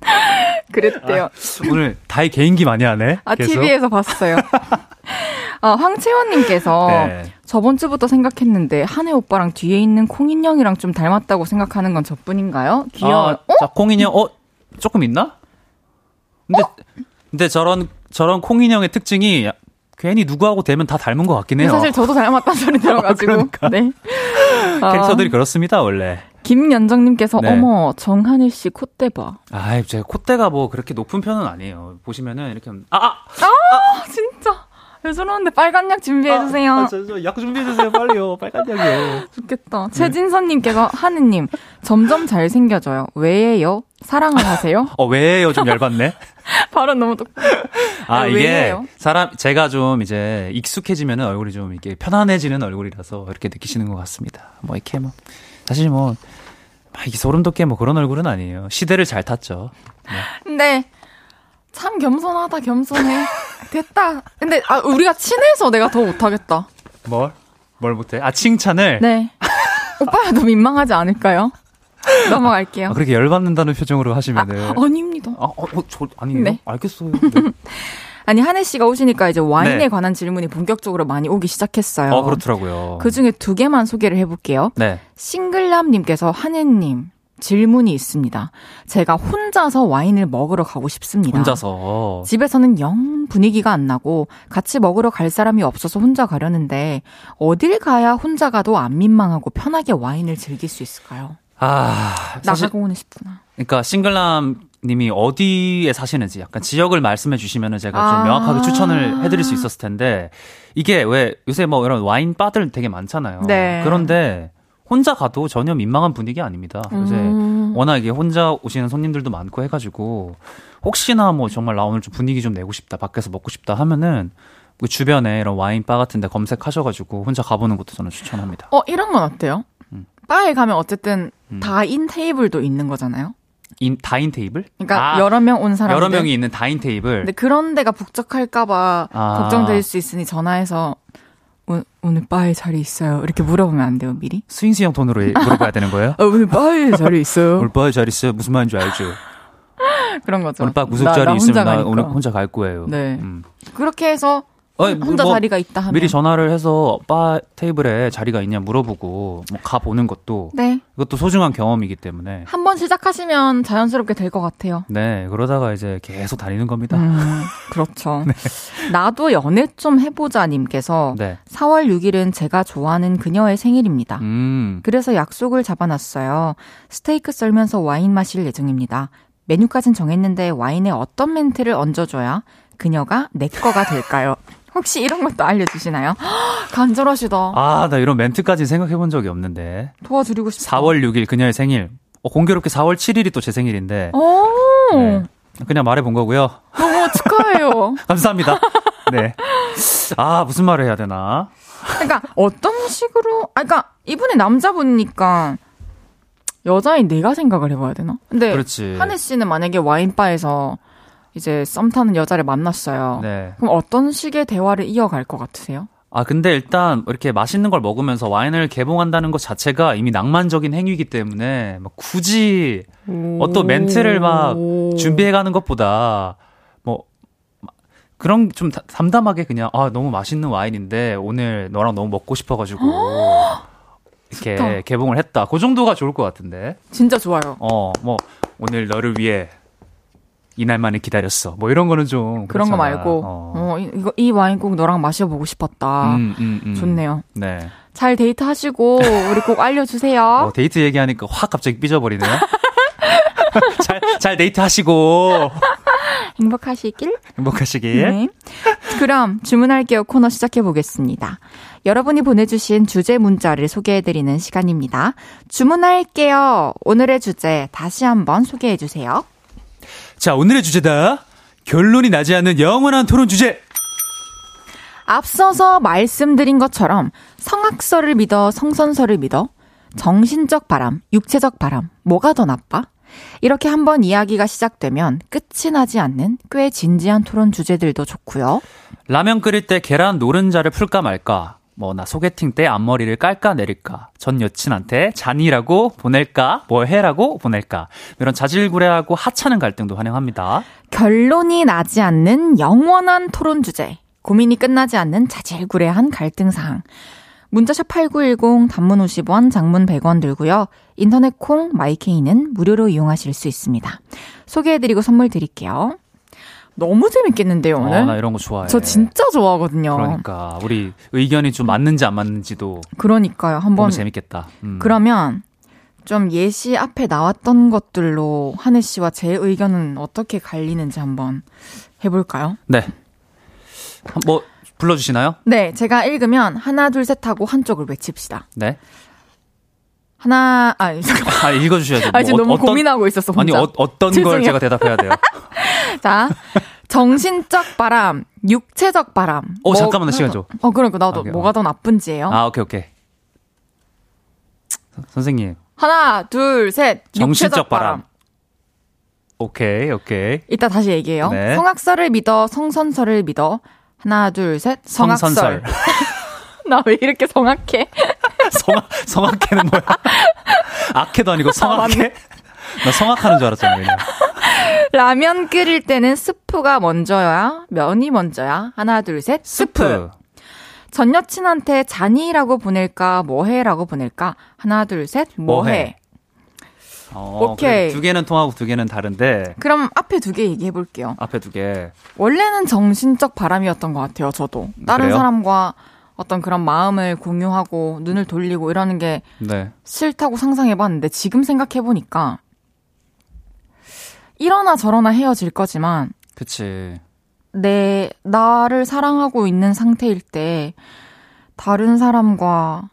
그랬대요. 오늘 다이 개인기 많이 하네. 아, 계속. TV에서 봤어요. 아, 황채원님께서 네. 저번 주부터 생각했는데 한혜 오빠랑 뒤에 있는 콩인형이랑 좀 닮았다고 생각하는 건 저뿐인가요? 귀여워. 아, 자, 콩인형, 어? 조금 있나? 근데, 어? 근데 저런, 저런 콩인형의 특징이 괜히 누구하고 되면 다 닮은 것 같긴 해요. 사실 저도 닮았다는 소리 들어가지고. 그러니까. 네. 아, 캐릭터들이 그렇습니다, 원래. 김연정님께서 네. 어머 정한일 씨 콧대 봐. 아, 제가 콧대가 뭐 그렇게 높은 편은 아니에요. 보시면은 이렇게 하면- 아, 아, 아 진짜 왜 저러는데 빨간 약 준비해 주세요. 아, 저, 저, 약 준비해 주세요, 빨리요. 빨간 약이요. 좋겠다. 최진선님께서 하느님 점점 잘생겨져요. 왜예요? 사랑을 하세요? 어, 왜요? 좀 열받네. 발음 너무 똑. 아, 아, 이게 왜예요? 사람 제가 좀 이제 익숙해지면은 얼굴이 좀 이렇게 편안해지는 얼굴이라서 이렇게 느끼시는 것 같습니다. 뭐 이렇게 뭐 사실 뭐 막 이게 소름 돋게 뭐 그런 얼굴은 아니에요. 시대를 잘 탔죠. 근데 참 겸손하다 겸손해. 됐다. 근데 아 우리가 친해서 내가 더 못하겠다. 뭘? 뭘 못해? 아 칭찬을. 네. 오빠야 더 민망하지 않을까요? 넘어갈게요. 아, 그렇게 열받는다는 표정으로 하시면은. 아닙니다. 아, 어, 어, 저, 아니에요? 네. 알겠어요. 네. 아니 한혜 씨가 오시니까 이제 와인에 네. 관한 질문이 본격적으로 많이 오기 시작했어요. 어, 그렇더라고요. 그 중에 두 개만 소개를 해볼게요. 네. 싱글남님께서 한혜님 질문이 있습니다. 제가 혼자서 와인을 먹으러 가고 싶습니다. 혼자서. 집에서는 영 분위기가 안 나고 같이 먹으러 갈 사람이 없어서 혼자 가려는데 어딜 가야 혼자 가도 안 민망하고 편하게 와인을 즐길 수 있을까요? 아, 사실, 나가고는 싶구나. 그러니까 싱글남 님이 어디에 사시는지 약간 지역을 말씀해 주시면은 제가 좀 아. 명확하게 추천을 해드릴 수 있었을 텐데 이게 왜 요새 뭐 이런 와인 바들 되게 많잖아요. 네. 그런데 혼자 가도 전혀 민망한 분위기 아닙니다. 이제 음. 워낙 이게 혼자 오시는 손님들도 많고 해가지고 혹시나 뭐 정말 나 오늘 좀 분위기 좀 내고 싶다, 밖에서 먹고 싶다 하면은 그 주변에 이런 와인 바 같은데 검색하셔가지고 혼자 가보는 것도 저는 추천합니다. 어, 이런 건 어때요? 음. 바에 가면 어쨌든 음. 다인 테이블도 있는 거잖아요. 인 다인 테이블? 그러니까 아, 여러 명 온 사람들. 여러 명이 있는 다인 테이블. 근데 그런 데가 북적할까봐 아. 걱정될 수 있으니 전화해서 오, 오늘 바에 자리 있어요. 이렇게 물어보면 안 돼요, 미리? 스윙스 형 톤으로 물어봐야 되는 거예요? 어, 오늘 바에 자리 있어요. 오늘 바 자리 있어요? 무슨 말인지 알죠? 그런 거죠. 오늘 바 구석 나- 자리 나 있으면 혼자 나 가니까. 오늘 혼자 갈 거예요. 네. 음. 그렇게 해서 아니, 혼자 뭐 자리가 있다 하면 미리 전화를 해서 바 테이블에 자리가 있냐 물어보고 뭐 가 보는 것도 네. 이것도 소중한 경험이기 때문에 한 번 시작하시면 자연스럽게 될 것 같아요. 네 그러다가 이제 계속 다니는 겁니다. 음, 그렇죠. 나도 연애 좀 해보자 님께서 네. 4월 6일은 제가 좋아하는 그녀의 생일입니다. 음. 그래서 약속을 잡아놨어요. 스테이크 썰면서 와인 마실 예정입니다. 메뉴까진 정했는데 와인에 어떤 멘트를 얹어줘야 그녀가 내 거가 될까요? 혹시 이런 것도 알려주시나요? 간절하시다. 아, 나 이런 멘트까지 생각해 본 적이 없는데. 도와드리고 싶다. 4월 6일 그녀의 생일. 어, 공교롭게 4월 7일이 또 제 생일인데. 오, 네. 그냥 말해 본 거고요. 너무 축하해요. 감사합니다. 네. 아, 무슨 말을 해야 되나? 그러니까 어떤 식으로, 아, 그러니까 이분이 남자분이니까 여자인 내가 생각을 해봐야 되나? 근데 그렇지. 한혜 씨는 만약에 와인바에서 이제 썸 타는 여자를 만났어요. 네. 그럼 어떤 식의 대화를 이어갈 것 같으세요? 아, 근데 일단 이렇게 맛있는 걸 먹으면서 와인을 개봉한다는 것 자체가 이미 낭만적인 행위이기 때문에 막 굳이 어떤 멘트를 막 준비해 가는 것보다 뭐 그런 좀 다- 담담하게 그냥 아, 너무 맛있는 와인인데 오늘 너랑 너무 먹고 싶어 가지고 이렇게 좋다. 개봉을 했다. 그 정도가 좋을 것 같은데. 진짜 좋아요. 어, 뭐 오늘 너를 위해 이날만을 기다렸어. 뭐 이런 거는 좀 그런 거 그렇잖아. 말고, 어. 어, 이- 이거, 이 와인 꼭 너랑 마셔보고 싶었다. 음, 음, 음. 좋네요. 네. 잘 데이트 하시고, 우리 꼭 알려주세요. 어, 데이트 얘기하니까 확 갑자기 삐져버리네요. 잘, 잘 데이트 하시고 행복하시길. 행복하시길. 네. 그럼 주문할게요 코너 시작해 보겠습니다. 여러분이 보내주신 주제 문자를 소개해드리는 시간입니다. 주문할게요. 오늘의 주제 다시 한번 소개해 주세요. 자, 오늘의 주제다. 결론이 나지 않는 영원한 토론 주제. 앞서서 말씀드린 것처럼 성악설을 믿어 성선설을 믿어 정신적 바람, 육체적 바람, 뭐가 더 나빠? 이렇게 한번 이야기가 시작되면 끝이 나지 않는 꽤 진지한 토론 주제들도 좋고요. 라면 끓일 때 계란 노른자를 풀까 말까. 뭐, 나 소개팅 때 앞머리를 깔까 내릴까. 전 여친한테 잔이라고 보낼까. 뭐 해라고 보낼까. 이런 자질구레하고 하찮은 갈등도 환영합니다. 결론이 나지 않는 영원한 토론 주제. 고민이 끝나지 않는 자질구레한 갈등 사항. 문자샵 8910 단문 50원, 장문 100원 들고요. 인터넷 콩 마이케이는 무료로 이용하실 수 있습니다. 소개해드리고 선물 드릴게요. 너무 재밌겠는데요, 오늘? 어, 나 이런 거 좋아해. 저 진짜 좋아하거든요. 그러니까 우리 의견이 좀 맞는지 안 맞는지도 그러니까요. 한번 재밌겠다. 음. 그러면 좀 예시 앞에 나왔던 것들로 한혜 씨와 제 의견은 어떻게 갈리는지 한번 해볼까요? 네. 한- 뭐 불러주시나요? 네, 제가 읽으면 하나 둘 셋 하고 한쪽을 외칩시다. 네. 하나 아 잠깐만. 아 읽어 주셔야죠. 아 지금 뭐 너무 어떤- 고민하고 있었어 아니 혼자. 어, 어떤 걸 죄송해요. 제가 대답해야 돼요? 자, 정신적 바람, 육체적 바람. 어, 잠깐만, 나 시간 줘. 어 그러니까 나도 아, 오케이, 뭐가 어. 더 나쁜지예요. 아 오케이 오케이. 선생님 하나 둘 셋. 정신적 바람. 바람. 오케이 오케이. 이따 다시 얘기해요. 네. 성악설을 믿어, 성선설을 믿어. 하나 둘 셋. 성악설. 성선설. 나 왜 이렇게 성악해? 성악 성악회는 뭐야? 악회도 아니고 성악회? 나 성악하는 줄 알았잖아 그냥. 라면 끓일 때는 스프가 먼저야, 면이 먼저야. 하나, 둘, 셋. 스프. 전 여친한테 잔이라고 보낼까, 뭐해라고 보낼까? 하나, 둘, 셋. 뭐해. 뭐해. 어, 오케이. 두 개는 통하고 두 개는 다른데 그럼 앞에 두 개 얘기해 볼게요. 앞에 두 개. 원래는 정신적 바람이었던 것 같아요, 저도. 다른 그래요? 사람과 어떤 그런 마음을 공유하고 눈을 돌리고 이러는 게 네. 싫다고 상상해 봤는데 지금 생각해 보니까 이러나 저러나 헤어질 거지만 그치. 내 나를 사랑하고 있는 상태일 때 다른 사람과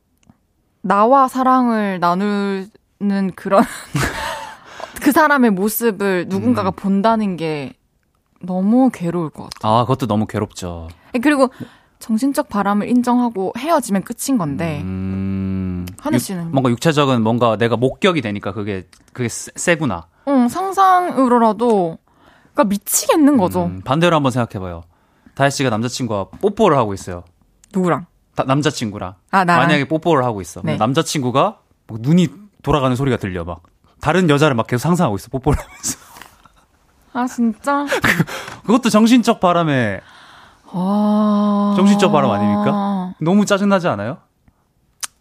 나와 사랑을 나누는 그런 그 사람의 모습을 누군가가 음. 본다는 게 너무 괴로울 것 같아. 아, 그것도 너무 괴롭죠. 그리고 정신적 바람을 인정하고 헤어지면 끝인 건데 음. 하늘 육- 씨는 뭔가 육체적인 뭔가 내가 목격이 되니까 그게 그게 세, 세구나. 응, 상상으로라도 그러니까 미치겠는 거죠. 음, 반대로 한번 생각해봐요. 다혜 씨가 남자친구와 뽀뽀를 하고 있어요. 누구랑? 다- 남자친구랑. 아, 나랑. 만약에 뽀뽀를 하고 있어. 네. 남자친구가 막 눈이 돌아가는 소리가 들려 막. 다른 여자를 막 계속 상상하고 있어. 뽀뽀를 하면서. 아 진짜? 그것도 정신적 바람에 아 정신적 바람 아닙니까? 너무 짜증나지 않아요?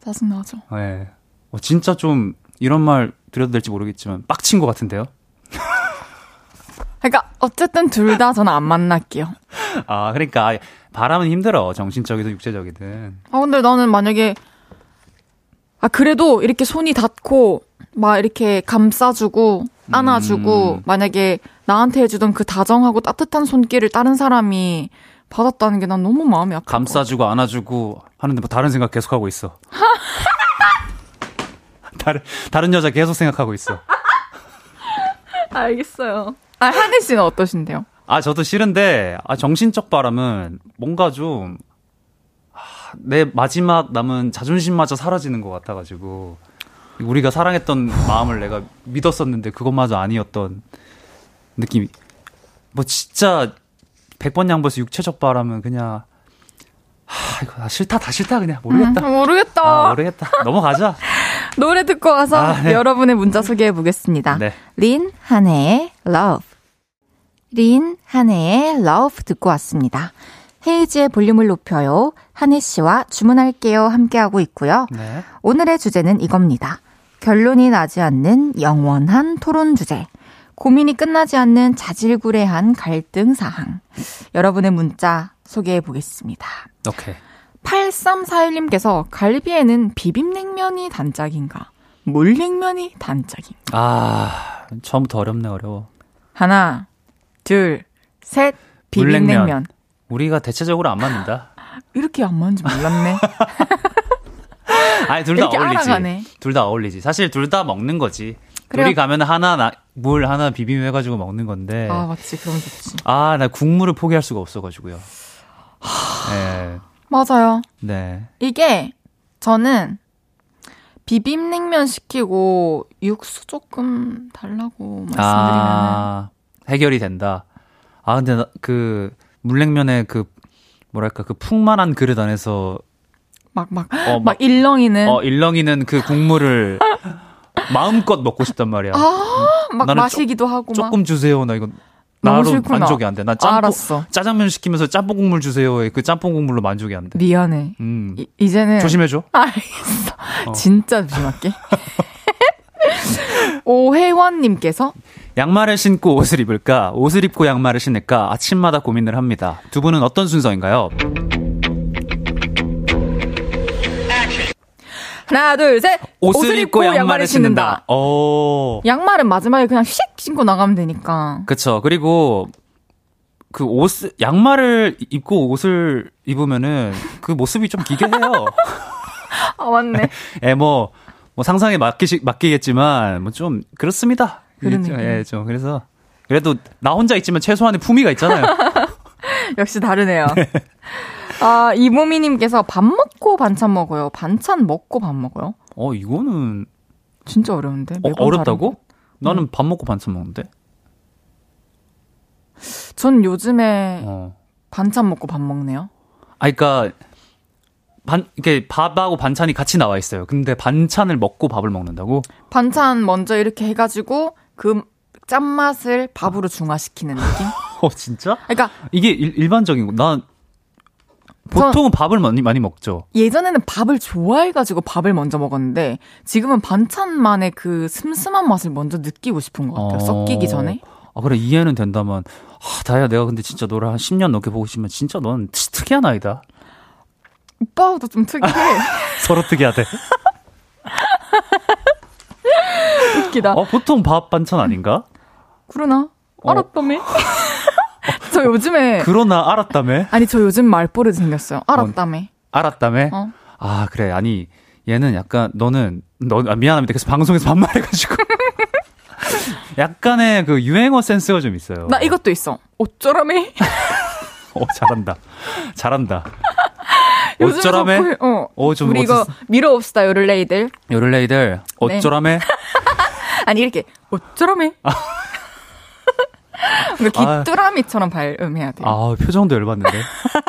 짜증나죠. 네. 어, 진짜 좀 이런 말 드려도 될지 모르겠지만 빡친 것 같은데요? 그러니까 어쨌든 둘 다 저는 안 만날게요. 아, 그러니까 바람은 힘들어. 정신적이든 육체적이든. 아 근데 나는 만약에 아 그래도 이렇게 손이 닿고 막 이렇게 감싸주고 안아주고 음. 만약에 나한테 해주던 그 다정하고 따뜻한 손길을 다른 사람이 받았다는 게 난 너무 마음이 아파. 감싸주고 안아주고 하는데 뭐 다른 생각 계속 하고 있어. 다른 다른 여자 계속 생각하고 있어. 알겠어요. 아 하늘 씨는 어떠신데요? 아 저도 싫은데 아 정신적 바람은 뭔가 좀 아, 내 마지막 남은 자존심마저 사라지는 것 같아가지고 우리가 사랑했던 마음을 내가 믿었었는데 그것마저 아니었던 느낌이 뭐 진짜 100번 양보해서 육체적 바람은 그냥 하 이거 다 싫다 다 싫다 그냥 모르겠다 음, 모르겠다. 아, 모르겠다 넘어가자 노래 듣고 와서 아, 네. 여러분의 문자 소개해 보겠습니다. 네 린 한혜의 Love. 린 한혜의 Love 듣고 왔습니다. 헤이지의 볼륨을 높여요. 한혜 씨와 주문할게요. 함께하고 있고요. 네. 오늘의 주제는 이겁니다. 결론이 나지 않는 영원한 토론 주제. 고민이 끝나지 않는 자질구레한 갈등 사항. 여러분의 문자 소개해 보겠습니다. 오케이 8341님께서 갈비에는 비빔냉면이 단짝인가? 물냉면이 단짝인가? 아 처음부터 어렵네 어려워 하나, 둘, 셋, 비빔냉면. 물냉면. 우리가 대체적으로 안 맞는다 이렇게 안 맞는지 몰랐네. 아니 둘 다 어울리지. 둘 다 어울리지. 사실 둘 다 먹는 거지. 그래요. 둘이 가면 하나 나, 물 하나 비빔 해가지고 먹는 건데. 아, 맞지. 그럼 좋지. 아 나 국물을 포기할 수가 없어가지고요. 네, 맞아요. 네. 이게 저는 비빔냉면 시키고 육수 조금 달라고 말씀드리면 아 해결이 된다. 아 근데 나, 그 물냉면에 그 뭐랄까 그 풍만한 그릇 안에서 막막 어, 막 막, 일렁이는 어 일렁이는 그 국물을 마음껏 먹고 싶단 말이야. 막 나는 마시기도 하고 막 조금 주세요. 나 이거 나로. 만족이 안 돼. 난 짬뽕 알았어. 짜장면 시키면서 짬뽕 국물 주세요에 그 짬뽕 국물로 만족이 안 돼. 미안해. 음. 이, 이제는 조심해줘. 알겠어. 어. 진짜 조심할게. 오혜원님께서 양말을 신고 옷을 입을까? 옷을 입고 양말을 신을까? 아침마다 고민을 합니다. 두 분은 어떤 순서인가요? 하나 둘 셋. 옷을, 입고 양말을 신는다. 어. 양말은 마지막에 그냥 휙 신고 나가면 되니까. 그쵸. 그리고 그 옷, 양말을 입고 옷을 입으면은 그 모습이 좀 기게 해요. 아 맞네. 예, 뭐, 뭐 상상에 맡기시, 맡기겠지만, 뭐 좀, 그렇습니다. 느낌. 예, 좀, 그래서. 그래도 나 혼자 있지만 최소한의 품위가 있잖아요. 역시 다르네요. 아 이모미님께서 밥 먹고 반찬 먹어요. 반찬 먹고 밥 먹어요. 어, 이거는 진짜 어려운데. 어? 다른 나는 밥 먹고 반찬 먹는데. 거. 전 요즘에 어. 반찬 먹고 밥 먹네요. 아, 그니까, 반, 이렇게 밥하고 반찬이 같이 나와 있어요. 근데 반찬을 먹고 밥을 먹는다고? 반찬 먼저 이렇게 해가지고 그 짠맛을 밥으로 중화시키는 느낌? 어, 진짜? 그러니까 이게 일, 반적인 거. 난, 보통은 밥을 많이, 많이 먹죠. 예전에는 밥을 좋아해가지고 밥을 먼저 먹었는데 지금은 반찬만의 그 슴슴한 맛을 먼저 느끼고 싶은 것 같아요. 어. 섞이기 전에. 아, 그래, 이해는 된다면. 아, 다야, 내가 근데 진짜 너를 한 10년 넘게 보고 싶으면 진짜 넌 트- 특이한 아이다. 오빠도 좀 특이해. 서로 특이하대. 웃기다. 어, 보통 밥 반찬 아닌가? 그러나? 어. 알았다며? 저 요즘에 그러나 알았다며? 아니 저 요즘 말버릇 생겼어요. 알았다며. 알았다며? 어. 아, 그래. 아니, 얘는 약간 너는 너 아, 미안합니다. 그래서 방송에서 반말해가지고 약간의 그 유행어 센스가 좀 있어요. 나 이것도 있어. 어쩌라매? 어 잘한다, 잘한다. 어쩌라매? 어. 어, 좀 우리 이거 멋있어. 밀어옵시다 요를레이들. 요를레이들 네. 어쩌라매? 아니 이렇게 어쩌라매? 아. 귀뚜라미처럼 발음해야 돼요. 아 표정도 열받는데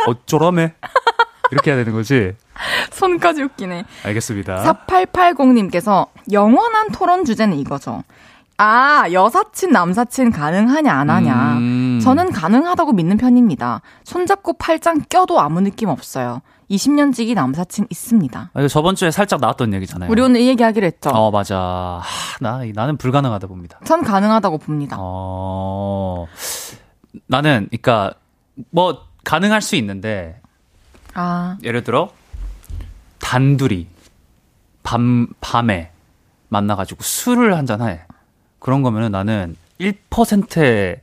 어쩌라매? 이렇게 해야 되는 거지? 손까지 웃기네. 알겠습니다. 4880님께서 영원한 토론 주제는 이거죠. 아, 여사친, 남사친 가능하냐, 안 하냐. 음. 저는 가능하다고 믿는 편입니다. 손잡고 팔짱 껴도 아무 느낌 없어요. 20년 지기 남사친 있습니다. 아, 저번 주에 살짝 나왔던 얘기잖아요. 우리 오늘 이 얘기 하기로 했죠. 어 맞아. 하, 나 나는 불가능하다 봅니다. 전 가능하다고 봅니다. 어 나는 그러니까 뭐 가능할 수 있는데 아, 예를 들어 단둘이 밤 밤에 만나가지고 술을 한잔 해. 그런 거면은 나는 1%의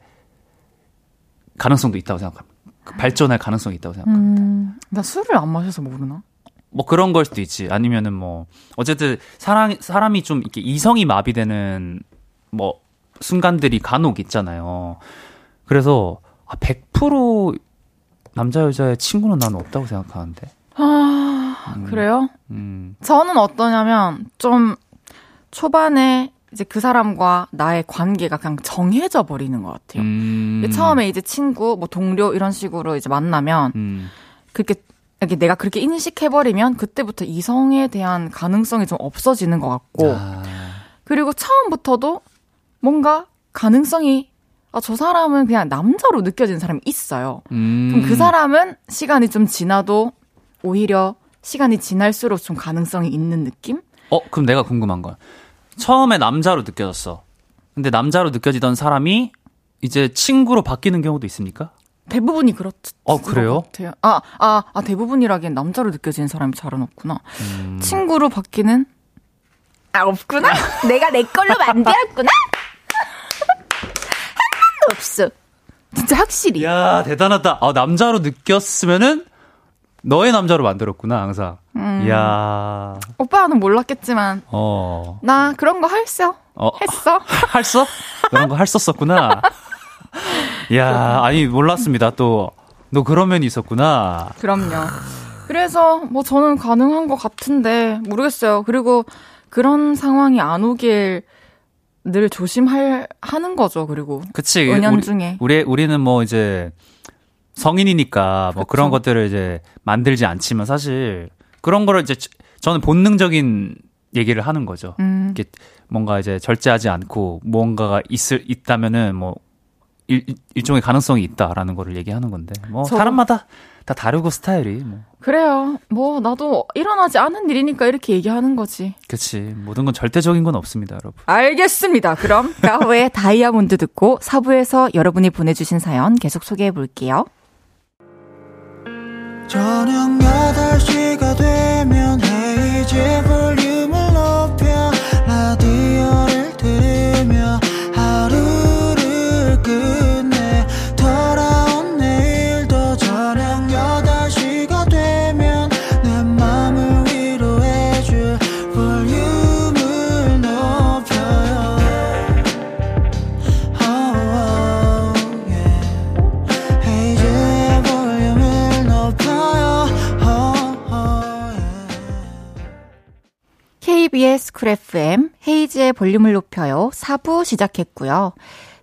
가능성도 있다고 생각합니다. 그 발전할 가능성이 있다고 생각합니다. 음, 나 술을 안 마셔서 모르나? 뭐 그런 걸 수도 있지. 아니면은 뭐 어쨌든 사람 사람이 좀 이렇게 이성이 마비되는 뭐 순간들이 간혹 있잖아요. 그래서 아, 100% 남자 여자의 친구는 나는 없다고 생각하는데. 아, 그래요? 음. 저는 어떠냐면 좀 초반에 이제 그 사람과 나의 관계가 그냥 정해져 버리는 것 같아요. 음. 처음에 이제 친구, 뭐 동료 이런 식으로 이제 만나면 음. 그렇게 이렇게 내가 그렇게 인식해 버리면 그때부터 이성에 대한 가능성이 좀 없어지는 것 같고 아. 그리고 처음부터도 뭔가 가능성이 아, 저 사람은 그냥 남자로 느껴지는 사람이 있어요. 음. 그럼 그 사람은 시간이 좀 지나도 오히려 시간이 지날수록 좀 가능성이 있는 느낌? 어, 그럼 내가 궁금한 건 처음에 남자로 느껴졌어. 근데 남자로 느껴지던 사람이 이제 친구로 바뀌는 경우도 있습니까? 대부분이 그렇 어, 그래요? 같아요. 아, 아, 아, 대부분이라기엔 남자로 느껴지는 사람이 잘은 없구나. 음. 친구로 바뀌는? 아, 없구나? 내가 내 걸로 만들었구나? 하나도 없어. 진짜 확실히. 야, 대단하다. 아, 남자로 느꼈으면은 너의 남자로 만들었구나, 항상. 음. 이야. 오빠는 몰랐겠지만, 어. 나 그런 거 했어. 어. 했어. 할써? 그런 거 할썼었구나. 이야, 아니, 몰랐습니다. 또, 너 그런 면이 있었구나. 그럼요. 그래서 뭐 저는 가능한 것 같은데 모르겠어요. 그리고 그런 상황이 안 오길 늘 조심할 하는 거죠. 그리고 그치. 은연 우리, 중에. 우리, 우리는 뭐 이제 성인이니까 뭐 그쵸. 그런 것들을 이제 만들지 않지만 사실 그런 거를 이제 저는 본능적인 얘기를 하는 거죠. 음, 이렇게 뭔가 이제 절제하지 않고 무언가가 있을 있다면은 뭐 일, 일종의 가능성이 있다라는 거를 얘기하는 건데 뭐 저- 사람마다 다 다르고 스타일이 뭐 그래요. 뭐 나도 일어나지 않은 일이니까 이렇게 얘기하는 거지. 그치 모든 건 절대적인 건 없습니다 여러분 알겠습니다. 그럼 가호의 다이아몬드 듣고 사부에서 여러분이 보내주신 사연 계속 소개해 볼게요. 저녁 8시가 되면 헤이즈 볼륨 KBS 쿨 FM 헤이즈의 볼륨을 높여요. 4부 시작했고요.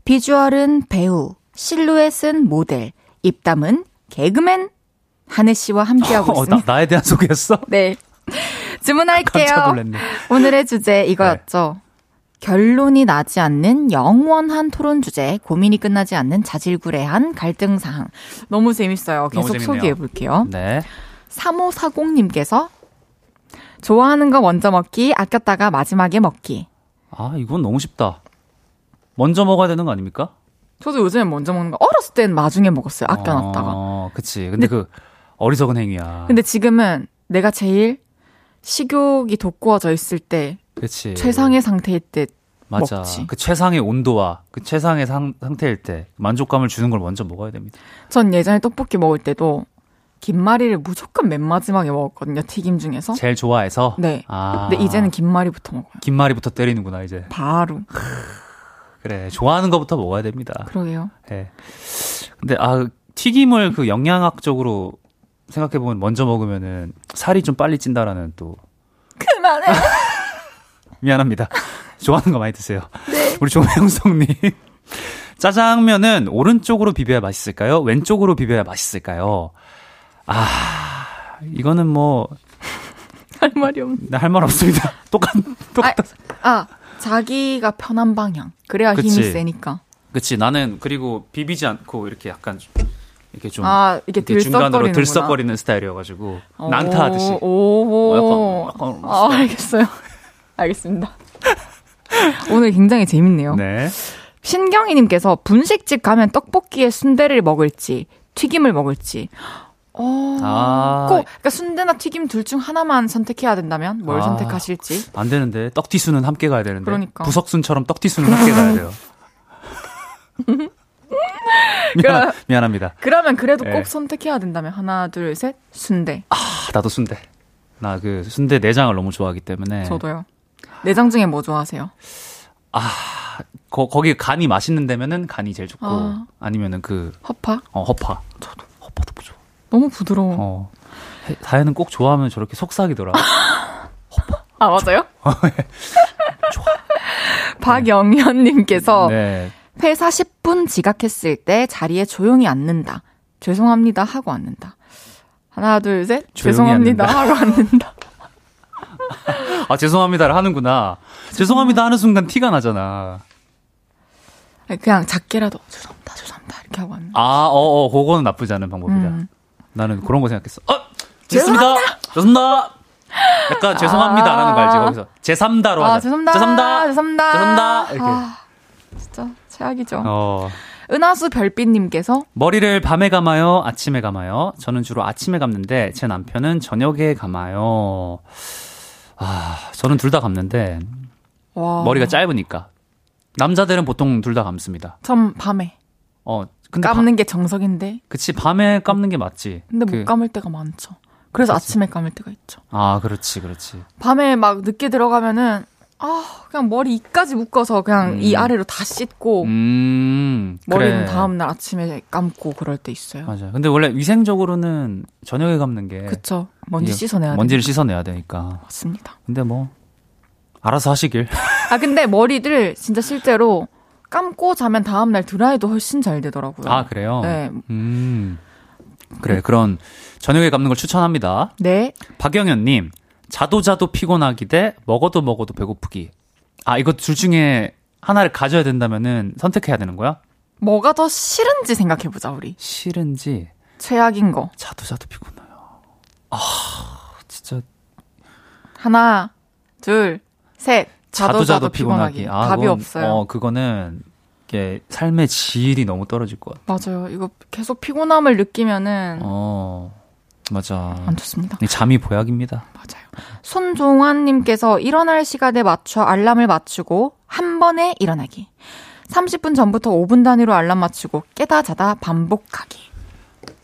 비주얼은 배우, 실루엣은 모델, 입담은 개그맨 한해 씨와 함께하고 어, 나, 있습니다. 나 에 대한 소개였어? 네. 주문할게요. 오늘의 주제 이거였죠. 결론이 나지 않는 영원한 토론 주제, 고민이 끝나지 않는 자질구레한 갈등 사항. 너무 재밌어요. 계속. 소개해 볼게요. 네 3540님께서 좋아하는 거 먼저 먹기, 아꼈다가 마지막에 먹기. 아, 이건 너무 쉽다. 먼저 먹어야 되는 거 아닙니까? 저도 요즘에 먼저 먹는 거 어렸을 땐 마중에 먹었어요. 아껴놨다가. 어, 그치. 근데 그 어리석은 행위야. 근데 지금은 내가 제일 식욕이 돋구어져 있을 때 그치. 최상의 상태일 때 맞아. 먹지. 그 최상의 온도와 그 최상의 상, 상태일 때 만족감을 주는 걸 먼저 먹어야 됩니다. 전 예전에 떡볶이 먹을 때도 김말이를 무조건 맨 마지막에 먹었거든요. 튀김 중에서. 제일 좋아해서? 네. 아. 근데 이제는 김말이부터 먹어요. 김말이부터 때리는구나, 이제. 바로. 그래. 좋아하는 것부터 먹어야 됩니다. 그러게요. 예. 근데, 아, 튀김을 그 영양학적으로 생각해 보면 먼저 먹으면은 살이 좀 빨리 찐다라는 또. 그만해! 미안합니다. 좋아하는 거 많이 드세요. 네. 우리 조명성님. 짜장면은 오른쪽으로 비벼야 맛있을까요? 왼쪽으로 비벼야 맛있을까요? 아, 이거는 뭐. 할 말이 없네. 할말 없습니다. 똑같, 똑같. 아, 아, 자기가 편한 방향. 그래야 그치. 힘이 세니까. 그치. 나는 그리고 비비지 않고 이렇게 약간 이렇게 좀 아, 이게 들썩거리는 들썩거리는 스타일이어가지고 난타 하듯이. 오, 오, 약간, 약간 아, 알겠어요. 알겠습니다. 오늘 굉장히 재밌네요. 네. 신경이님께서 분식집 가면 떡볶이에 순대를 먹을지 튀김을 먹을지. 어, 아. 꼭 그러니까 순대나 튀김 둘 중 하나만 선택해야 된다면 뭘 아. 선택하실지? 안 되는데 떡튀순은 함께 가야 되는데. 그러니까. 부석순처럼 떡튀순은 함께 가야 돼요. 미안, 미안합니다. 그러면 그래도 네. 꼭 선택해야 된다면 하나, 둘, 셋, 순대. 아, 나도 순대. 나 그 순대 내장을 너무 좋아하기 때문에. 저도요. 내장 중에 뭐 좋아하세요? 아, 거, 거기 간이 맛있는 데면은 간이 제일 좋고 아. 아니면은 그 허파? 어, 허파. 저도 허파 너무 좋아. 너무 부드러워. 어. 다혜는 꼭 좋아하면 저렇게 속삭이더라. 아, 맞아요? 좋아. 박영현님께서 네. 회사 10분 지각했을 때 자리에 조용히 앉는다. 죄송합니다 하고 앉는다. 하나, 둘, 셋. 죄송합니다 앉는다. 하고 앉는다. 아, 죄송합니다를 하는구나. 죄송합니다 하는 순간 티가 나잖아. 그냥 작게라도 죄송합니다, 죄송합니다 이렇게 하고 왔는. 아, 어, 어, 그거는 나쁘지 않은 방법이다. 음. 나는 그런 거 생각했어. 어, 죄송합니다. 죄송합니다. 약간 죄송합니다라는 아~ 거 알지 거기서 제3다로 하자. 아, 죄송합니다. 죄송합니다. 죄송합니다. 죄송합니다. 이렇게. 아, 진짜 최악이죠. 어. 은하수 별빛님께서 머리를 밤에 감아요, 아침에 감아요. 저는 주로 아침에 감는데 제 남편은 저녁에 감아요. 아, 저는 둘 다 감는데 와. 머리가 짧으니까 남자들은 보통 둘 다 감습니다. 전 밤에. 어, 근데 감는 바, 게 정석인데. 그치, 밤에 감는 게 맞지. 근데 그, 못 감을 때가 많죠. 그래서 그치. 아침에 감을 때가 있죠. 아, 그렇지, 그렇지. 밤에 막 늦게 들어가면은 아, 그냥 머리 이까지 묶어서 그냥 음. 이 아래로 다 씻고 음, 머리는 그래. 다음 날 아침에 감고 그럴 때 있어요. 맞아요. 근데 원래 위생적으로는 저녁에 감는 게 그쵸. 먼지 씻어내야 먼지를 되니까. 씻어내야 되니까. 맞습니다. 근데 뭐 알아서 하시길. 아, 근데 머리를 진짜 실제로 감고 자면 다음날 드라이도 훨씬 잘 되더라고요. 아, 그래요? 네. 음. 그래, 그런 저녁에 감는 걸 추천합니다. 네. 박영현님, 자도 자도 피곤하기 대 먹어도 먹어도 배고프기. 아, 이거 둘 중에 하나를 가져야 된다면은 선택해야 되는 거야? 뭐가 더 싫은지 생각해보자, 우리. 싫은지. 최악인 거. 자도 자도 피곤해요. 아, 진짜. 하나, 둘, 셋. 자도 자도, 피곤하기. 피곤하기. 아, 답이 그건, 없어요. 어, 그거는 이게 삶의 질이 너무 떨어질 것 같아. 맞아요. 이거 계속 피곤함을 느끼면은 어. 맞아. 안 좋습니다. 잠이 보약입니다. 맞아요. 손종환님께서 일어날 시간에 맞춰 알람을 맞추고 한 번에 일어나기. 30분 전부터 5분 단위로 알람 맞추고 깨다 자다 반복하기.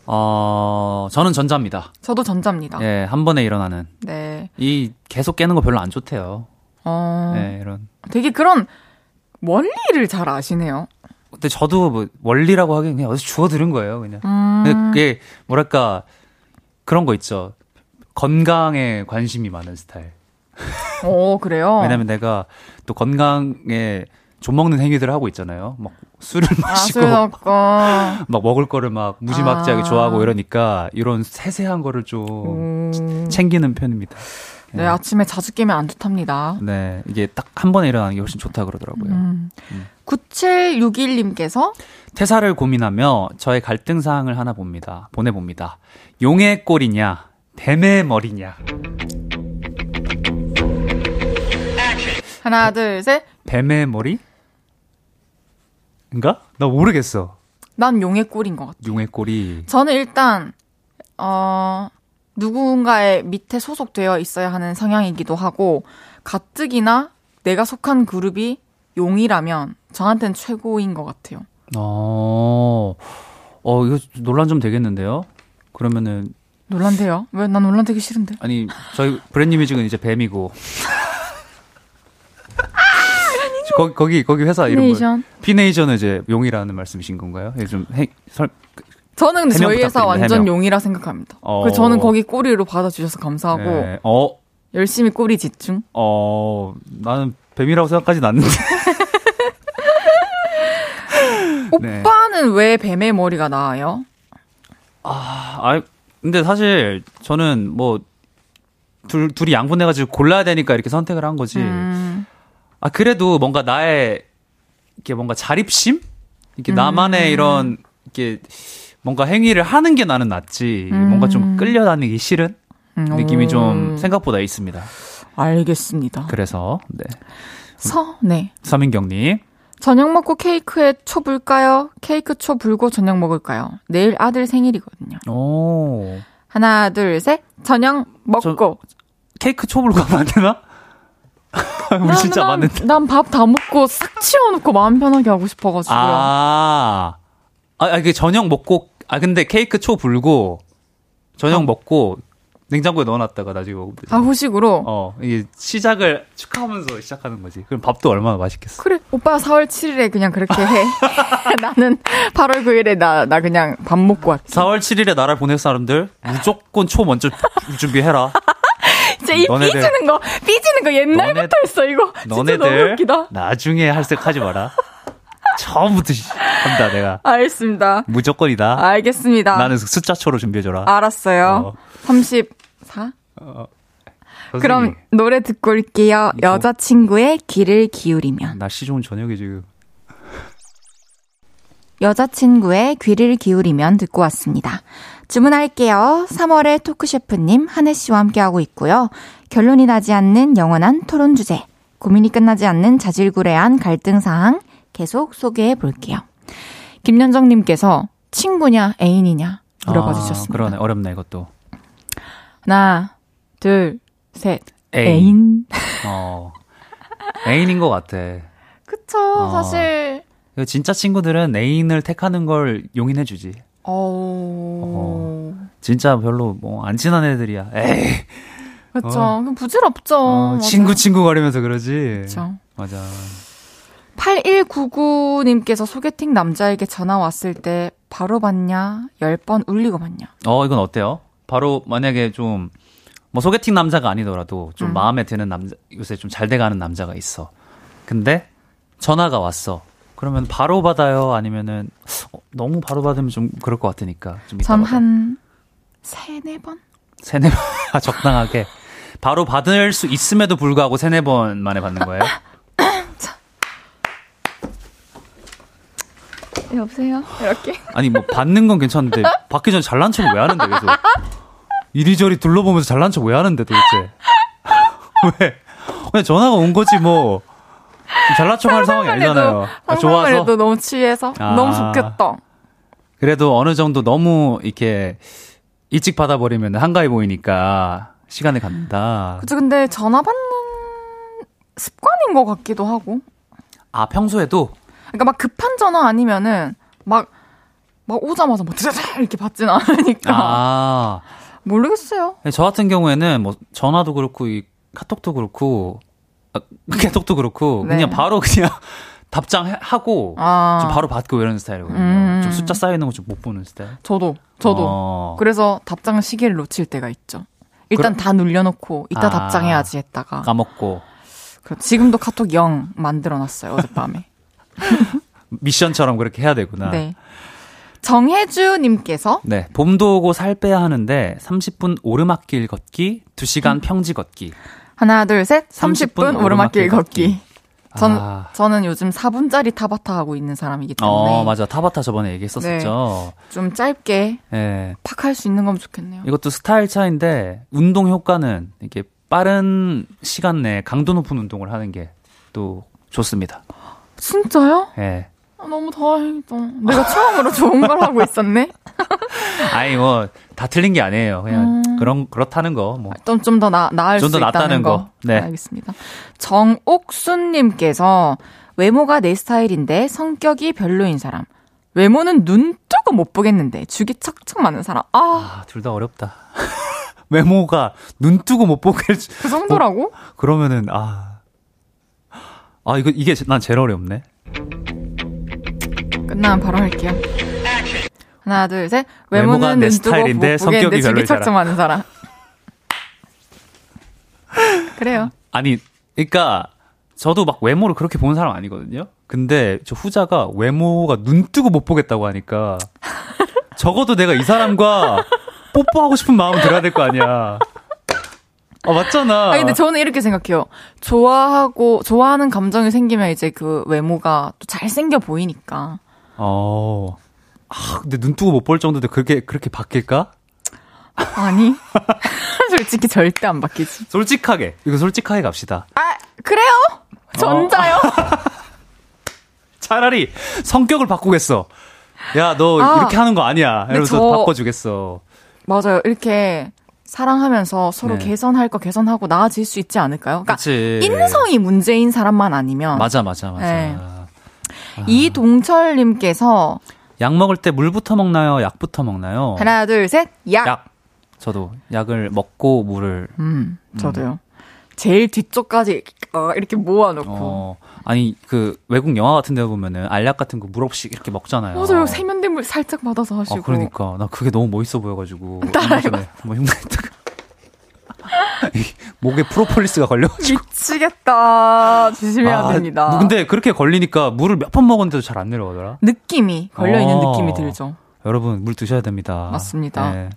어, 저는 전자입니다. 저도 전자입니다. 예, 한 번에 일어나는. 네. 이 계속 깨는 거 별로 안 좋대요. 어. 네, 이런. 되게 그런 원리를 잘 아시네요. 근데 저도 뭐 원리라고 하기엔 그냥 어디서 주워 들은 거예요, 그냥. 음. 근데 그게 뭐랄까 그런 거 있죠. 건강에 관심이 많은 스타일. 오, 그래요? 왜냐면 내가 또 건강에 좀 먹는 행위들을 하고 있잖아요. 막 술을 마시고 아, 막 먹을 거를 막 무지막지하게 아. 좋아하고 이러니까 이런 세세한 거를 좀 음. 챙기는 편입니다. 네, 네, 아침에 자주 깨면 안 좋답니다. 네, 이게 딱 한 번에 일어나는 게 훨씬 좋다 그러더라고요. 음. 음. 9761님께서 퇴사를 고민하며 저의 갈등 사항을 하나 봅니다. 보내봅니다. 용의 꼴이냐, 뱀의 머리냐. 하나, 둘, 셋. 뱀의 머리? 인가? 나 모르겠어. 난 용의 꼴인 것 같아. 용의 꼴이. 저는 일단, 어, 누군가의 밑에 소속되어 있어야 하는 성향이기도 하고, 가뜩이나 내가 속한 그룹이 용이라면 저한테는 최고인 것 같아요. 어, 어, 이거 논란 좀 되겠는데요? 그러면은 논란돼요? 왜 난 논란 되기 싫은데? 아니 저희 브랜드 뮤직은 이제 뱀이고. 거기 거기 거기 회사 이름 피네이션. 피네이션은 이제 용이라는 말씀이신 건가요? 예, 좀 해, 설, 저는 근데 저희 회사 완전. 용이라 생각합니다. 어. 그래서 저는 거기 꼬리로 받아주셔서 감사하고 예, 어, 열심히 꼬리 집중. 어, 나는 뱀이라고 생각하진 않는데. 네. 오빠는 왜 뱀의 머리가 나아요? 아, 근데 사실 저는 뭐 둘, 둘이 양분해가지고 골라야 되니까 이렇게 선택을 한 거지. 음, 아, 그래도 뭔가 나의, 이렇게 뭔가 자립심? 이렇게 음. 나만의 이런, 이렇게 뭔가 행위를 하는 게 나는 낫지. 음. 뭔가 좀 끌려다니기 싫은 음, 느낌이 오. 좀 생각보다 있습니다. 알겠습니다. 그래서, 네. 서, 네. 서민경님. 저녁 먹고 케이크에 초 불까요? 케이크 초 불고 저녁 먹을까요? 내일 아들 생일이거든요. 오. 하나, 둘, 셋. 저녁 먹고. 케이크 초불 가면 안 되나? 우리 진짜 맞는데. 난 밥 다 먹고 싹 치워놓고 마음 편하게 하고 싶어가지고요. 아. 아, 아, 이게 저녁 먹고, 아, 근데 케이크 초 불고, 저녁 먹고, 냉장고에 넣어놨다가 나중에 먹으면 되죠. 아, 후식으로? 어, 이게 시작을 축하하면서 시작하는 거지. 그럼 밥도 얼마나 맛있겠어. 그래, 오빠 4월 7일에 그냥 그렇게 해. 나는 8월 9일에 나, 나 그냥 밥 먹고 할게. 4월 7일에 나를 보낼 사람들, 무조건 초 먼저 준비해라. 진짜 이 너네들- 삐지는 거, 삐지는 거 옛날부터 너네- 했어, 이거. 진짜 너무 너네들, 웃기다. 나중에 할색하지 마라. 처음부터 시- 한다, 내가. 알겠습니다. 무조건이다. 알겠습니다. 나는 숫자초로 준비해줘라. 알았어요. 어. 34? 그럼 선생님, 노래 듣고 올게요. 이거- 여자친구의 귀를 기울이면. 날씨 좋은 저녁에 지금. 여자친구의 귀를 기울이면 듣고 왔습니다. 주문할게요. 3월의 토크셰프님 한혜 씨와 함께하고 있고요. 결론이 나지 않는 영원한 토론 주제. 고민이 끝나지 않는 자질구레한 갈등 사항 계속 소개해 볼게요. 김연정님께서 친구냐 애인이냐 물어봐 아, 주셨습니다. 그러네. 어렵네, 이것도. 하나, 둘, 셋. 애인. 애인. 어. 애인인 것 같아. 그쵸, 어. 사실. 진짜 친구들은 애인을 택하는 걸 용인해주지. 어. 진짜 별로 뭐 안 친한 애들이야. 에이. 그쵸. 어. 그럼 부질없죠. 어. 친구 친구 거리면서 그러지. 그쵸. 맞아. 8199님께서 소개팅 남자에게 전화 왔을 때 바로 받냐? 10번 울리고 받냐? 어, 이건 어때요? 바로 만약에 좀, 뭐 소개팅 남자가 아니더라도 좀 음. 마음에 드는 남자, 요새 좀 잘 돼가는 남자가 있어. 근데 전화가 왔어. 그러면 바로 받아요? 아니면은, 어, 너무 바로 받으면 좀 그럴 것 같으니까. 전. 한 세네 번? 세네 번, 아, 적당하게. 바로 받을 수 있음에도 불구하고 세네 번 만에 받는 거예요? 여보세요? 이렇게? 아니, 뭐, 받는 건 괜찮은데, 받기 전에 잘난 척을 왜 하는데, 계속. 이리저리 둘러보면서 잘난 척 왜 하는데, 도대체. 왜? 그냥 전화가 온 거지, 뭐. 잘난 척 할 상황이 아니잖아요. 아, 좋아서? 도 너무 취해서? 아. 너무 좋겠다. 그래도 어느 정도 너무, 이렇게, 일찍 받아버리면 한가해 보이니까, 시간을 갖는다. 그쵸, 근데 전화 받는 습관인 것 같기도 하고. 아, 평소에도? 그러니까 막 급한 전화 아니면은 막, 막 오자마자 막 드자자 이렇게 받진 않으니까. 아. 모르겠어요. 저 같은 경우에는 뭐 전화도 그렇고 이 카톡도 그렇고 아, 카톡도 그렇고 네. 그냥 바로 그냥 답장하고 아. 좀 바로 받고 이러는 스타일이거든요. 음. 좀 숫자 쌓여 있는 거 좀 못 보는 스타일. 저도, 저도. 어. 그래서 답장 시기를 놓칠 때가 있죠. 일단 다 눌려놓고 이따 아. 답장해야지 했다가. 까먹고 그 지금도 카톡 0 만들어놨어요, 어젯밤에. 미션처럼 그렇게 해야 되구나. 네. 정혜주님께서 네, 봄도 오고 살 빼야 하는데 30분 오르막길 걷기, 2시간 평지 걷기. 하나, 둘, 셋. 30분 30분 오르막길 걷기. 전, 아. 저는 요즘 4분짜리 타바타 하고 있는 사람이기 때문에 어, 맞아. 타바타 저번에 얘기했었었죠. 좀 짧게 네. 팍할 수 있는 거면 좋겠네요. 이것도 스타일 차인데 운동 효과는 이게 빠른 시간 내에 강도 높은 운동을 하는 게 또 좋습니다. 진짜요? 예. 아, 너무 다행이다. 내가 처음으로 좋은 걸 하고 있었네? 아니 뭐 다 틀린 게 아니에요. 그냥 음. 그런 그렇다는 거 뭐. 좀, 좀 더 나, 나을 좀더 수 있다는 낫다는 거. 거. 네. 알겠습니다. 정옥순님께서 외모가 내 스타일인데 성격이 별로인 사람. 외모는 눈 뜨고 못 보겠는데 죽이 척척 많은 사람. 아, 아, 둘 다 어렵다. 외모가 눈 뜨고 못 보게. 그 정도라고? 어, 그러면은, 아. 아, 이거, 이게 난 제일 어렵네. 끝나면 바로 할게요. 하나, 둘, 셋. 외모가 외모는 내 스타일인데 못 성격이 척척 사람. 많은 사람. 그래요. 아니, 그니까, 저도 막 외모를 그렇게 보는 사람 아니거든요? 근데 저 후자가 외모가 눈 뜨고 못 보겠다고 하니까, 적어도 내가 이 사람과 뽀뽀하고 싶은 마음 들어야 될 거 아니야. 아, 맞잖아. 아 근데 저는 이렇게 생각해요. 좋아하고 좋아하는 감정이 생기면 이제 그 외모가 또 잘생겨 보이니까. 어. 아, 근데 눈 뜨고 못 볼 정도인데 그렇게, 그렇게 바뀔까? 아니. 솔직히 절대 안 바뀌지. 솔직하게. 이거 솔직하게 갑시다. 아, 그래요? 전자요? 차라리 성격을 바꾸겠어. 야, 너 아, 이렇게 하는 거 아니야. 이러면서 저- 바꿔주겠어. 맞아요. 이렇게 사랑하면서 서로 네. 개선할 거 개선하고 나아질 수 있지 않을까요? 그러니까 그치. 인성이 문제인 사람만 아니면 맞아, 맞아, 맞아. 네. 이동철 님께서 약 먹을 때 물부터 먹나요? 약부터 먹나요? 하나 둘 셋 약. 약. 저도 약을 먹고 물을 음, 저도요. 제일 뒤쪽까지 어, 이렇게 모아놓고. 어 아니 그 외국 영화 같은 데 보면은 알약 같은 거 물 없이 이렇게 먹잖아요. 맞아요. 세면대 물 살짝 받아서 하시고. 아, 그러니까 나 그게 너무 멋있어 보여가지고 따라해봐. 뭐 흉내다가 목에 프로폴리스가 걸려가지고 미치겠다. 조심해야 아, 됩니다. 근데 그렇게 걸리니까 물을 몇 번 먹었는데도 잘 안 내려가더라. 느낌이 걸려 있는 어. 느낌이 들죠. 여러분 물 드셔야 됩니다. 맞습니다. 네.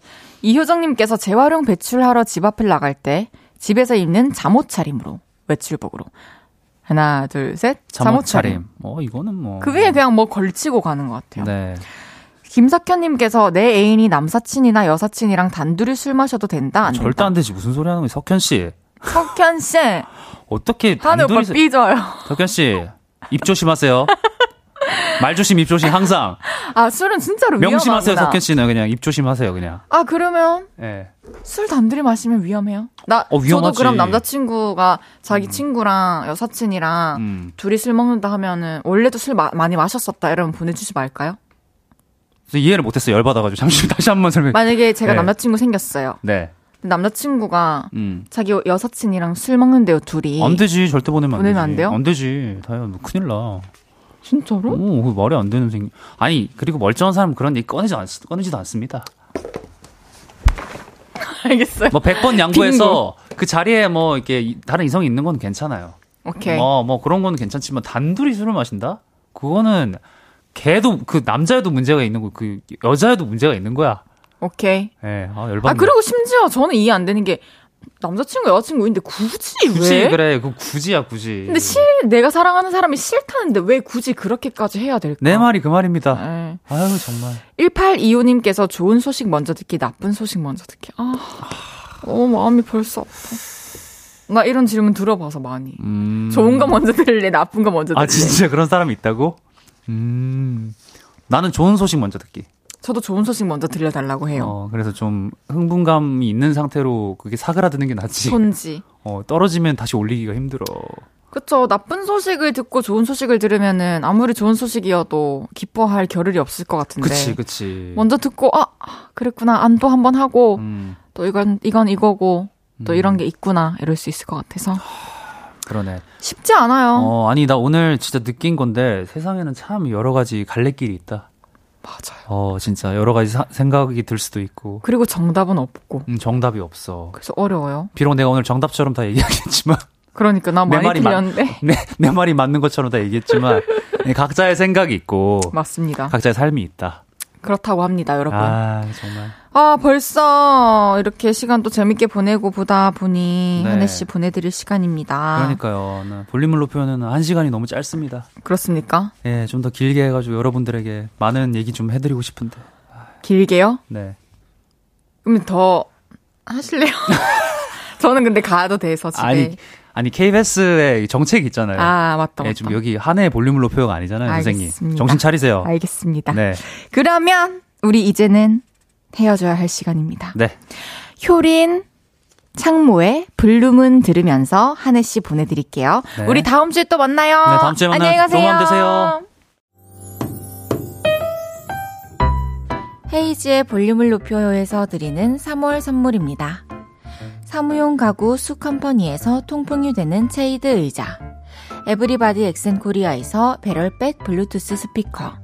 이효정님께서 재활용 배출하러 집 앞을 나갈 때 집에서 입는 잠옷 차림으로 외출복으로 하나 둘 셋 잠옷 차림. 어 이거는 뭐. 그 위에 그냥 뭐 걸치고 가는 것 같아요. 네. 김석현님께서 내 애인이 남사친이나 여사친이랑 단둘이 술 마셔도 된다 안 절대 된다. 안 되지 무슨 소리 하는 거야 석현 씨. 석현 씨 어떻게 하늘 오빠 단둘이서 삐져요. 석현 씨. 입 조심하세요. 말 조심, 입 조심 항상. 아 술은 진짜로 명심하세요. 석현 씨는 그냥 입 조심하세요, 그냥. 아 그러면 예. 술 단둘이 마시면 위험해요? 나 어, 저도. 그럼 남자친구가 자기 친구랑 여사친이랑 음. 둘이 술 먹는다 하면은 원래도 술 마- 많이 마셨었다 이러면 보내주지 말까요? 이해를 못했어 요. 열받아가지고 잠시 다시 한번 설명. 만약에 제가 네. 남자친구 생겼어요. 네. 남자친구가 음. 자기 여사친이랑 술 먹는데요 둘이. 안 되지, 절대 보내면 안 보내면. 안 돼요? 안 되지. 다야, 너 큰일 나. 진짜로? 오, 그 말이 안 되는 생. 아니, 그리고 멀쩡한 사람은 그런 얘기 꺼내지 않, 꺼내지도 않습니다. 알겠어요. 뭐 100번 양보해서 그 자리에 뭐 이렇게 이- 다른 이성이 있는 건 괜찮아요. 오케이. 뭐, 뭐 그런 거는 괜찮지만 단둘이 술을 마신다? 그거는 걔도 그 남자에도 문제가 있는 거, 그 여자에도 문제가 있는 거야. 오케이. 예, 아, 열받네. 아 그리고 심지어 저는 이해 안 되는 게 남자친구 여자친구인데 굳이, 굳이 왜? 그래, 그 굳이야 굳이. 근데 실 내가 사랑하는 사람이 싫다는데 왜 굳이 그렇게까지 해야 될까? 내 말이 그 말입니다. 네. 아유 정말. 1825님께서 좋은 소식 먼저 듣기, 나쁜 소식 먼저 듣기. 아, 너무 마음이 벌써 아파. 나 이런 질문 들어봐서 많이. 음. 좋은 거 먼저 들을래, 나쁜 거 먼저 들을래. 아 진짜 그런 사람이 있다고? 음. 나는 좋은 소식 먼저 듣기. 저도 좋은 소식 먼저 들려달라고 해요. 어, 그래서 좀 흥분감이 있는 상태로 그게 사그라드는 게 낫지. 손지. 어, 떨어지면 다시 올리기가 힘들어. 그쵸. 나쁜 소식을 듣고 좋은 소식을 들으면은 아무리 좋은 소식이어도 기뻐할 겨를이 없을 것 같은데. 그치, 그치. 먼저 듣고, 아, 아, 그랬구나. 안또한번 하고, 음, 또 이건, 이건 이거고, 또 이런 게 있구나. 이럴 수 있을 것 같아서. 그러네. 쉽지 않아요. 어, 아니, 나 오늘 진짜 느낀 건데 세상에는 참 여러 가지 갈래길이 있다. 맞아요. 어, 진짜 여러 가지 사- 생각이 들 수도 있고, 그리고 정답은 없고. 음, 정답이 없어. 그래서 어려워요. 비록 내가 오늘 정답처럼 다 얘기하겠지만, 그러니까 나 내 많이 말이 맞- 틀렸는데. 내, 내 말이 맞는 것처럼 다 얘기했지만, 네, 각자의 생각이 있고, 맞습니다. 각자의 삶이 있다. 그렇다고 합니다, 여러분. 아, 아, 정말. 벌써 이렇게 시간 또 재밌게 보내고 보다 보니 네. 한혜 씨 보내드릴 시간입니다. 그러니까요. 나 볼륨을 높여는 한 시간이 너무 짧습니다. 그렇습니까? 예, 좀더 길게 해가지고 여러분들에게 많은 얘기 좀 해드리고 싶은데. 길게요? 네. 그러면 더 하실래요? 저는 근데 가도 돼서 집에. 아니, 아니, KBS의 정책이 있잖아요. 아, 맞다, 맞다. 예, 좀 여기 한해 볼륨을 높여가 아니잖아요, 선생님. 알겠습니다. 정신 차리세요. 알겠습니다. 네. 그러면 우리 이제는 헤어져야 할 시간입니다. 네. 효린 창모의 블룸은 들으면서 한혜 씨 보내드릴게요. 네. 우리 다음 주에 또 만나요. 네, 다음 주에 만나요. 안녕히 가세요. 좋은 밤 되세요. 헤이즈의 볼륨을 높여요에서 드리는 3월 선물입니다. 사무용 가구 수컴퍼니에서 통풍이 되는 체이드 의자 에브리바디 엑센코리아에서 배럴백 블루투스 스피커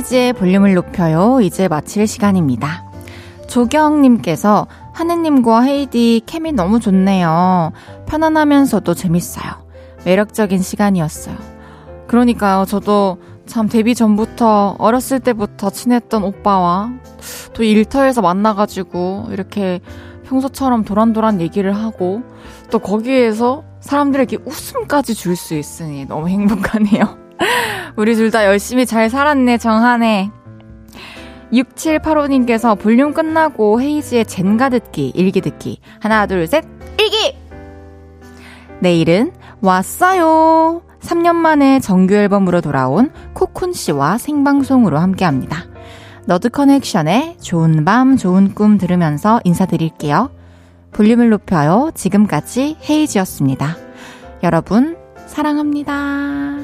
헤이즈의 볼륨을 높여요. 이제 마칠 시간입니다. 조경님께서 하느님과 헤이디 케미 너무 좋네요. 편안하면서도 재밌어요. 매력적인 시간이었어요. 그러니까요. 저도 참 데뷔 전부터 어렸을 때부터 친했던 오빠와 또 일터에서 만나가지고 이렇게 평소처럼 도란도란 얘기를 하고 또 거기에서 사람들에게 웃음까지 줄 수 있으니 너무 행복하네요. 우리 둘 다 열심히 잘 살았네, 정한해. 6785님께서 볼륨 끝나고 헤이즈의 젠가 듣기, 일기 듣기. 하나, 둘, 셋, 일기! 내일은 왔어요! 3년 만에 정규 앨범으로 돌아온 코쿤 씨와 생방송으로 함께 합니다. 너드 커넥션의 좋은 밤, 좋은 꿈 들으면서 인사드릴게요. 볼륨을 높여요. 지금까지 헤이즈였습니다. 여러분, 사랑합니다.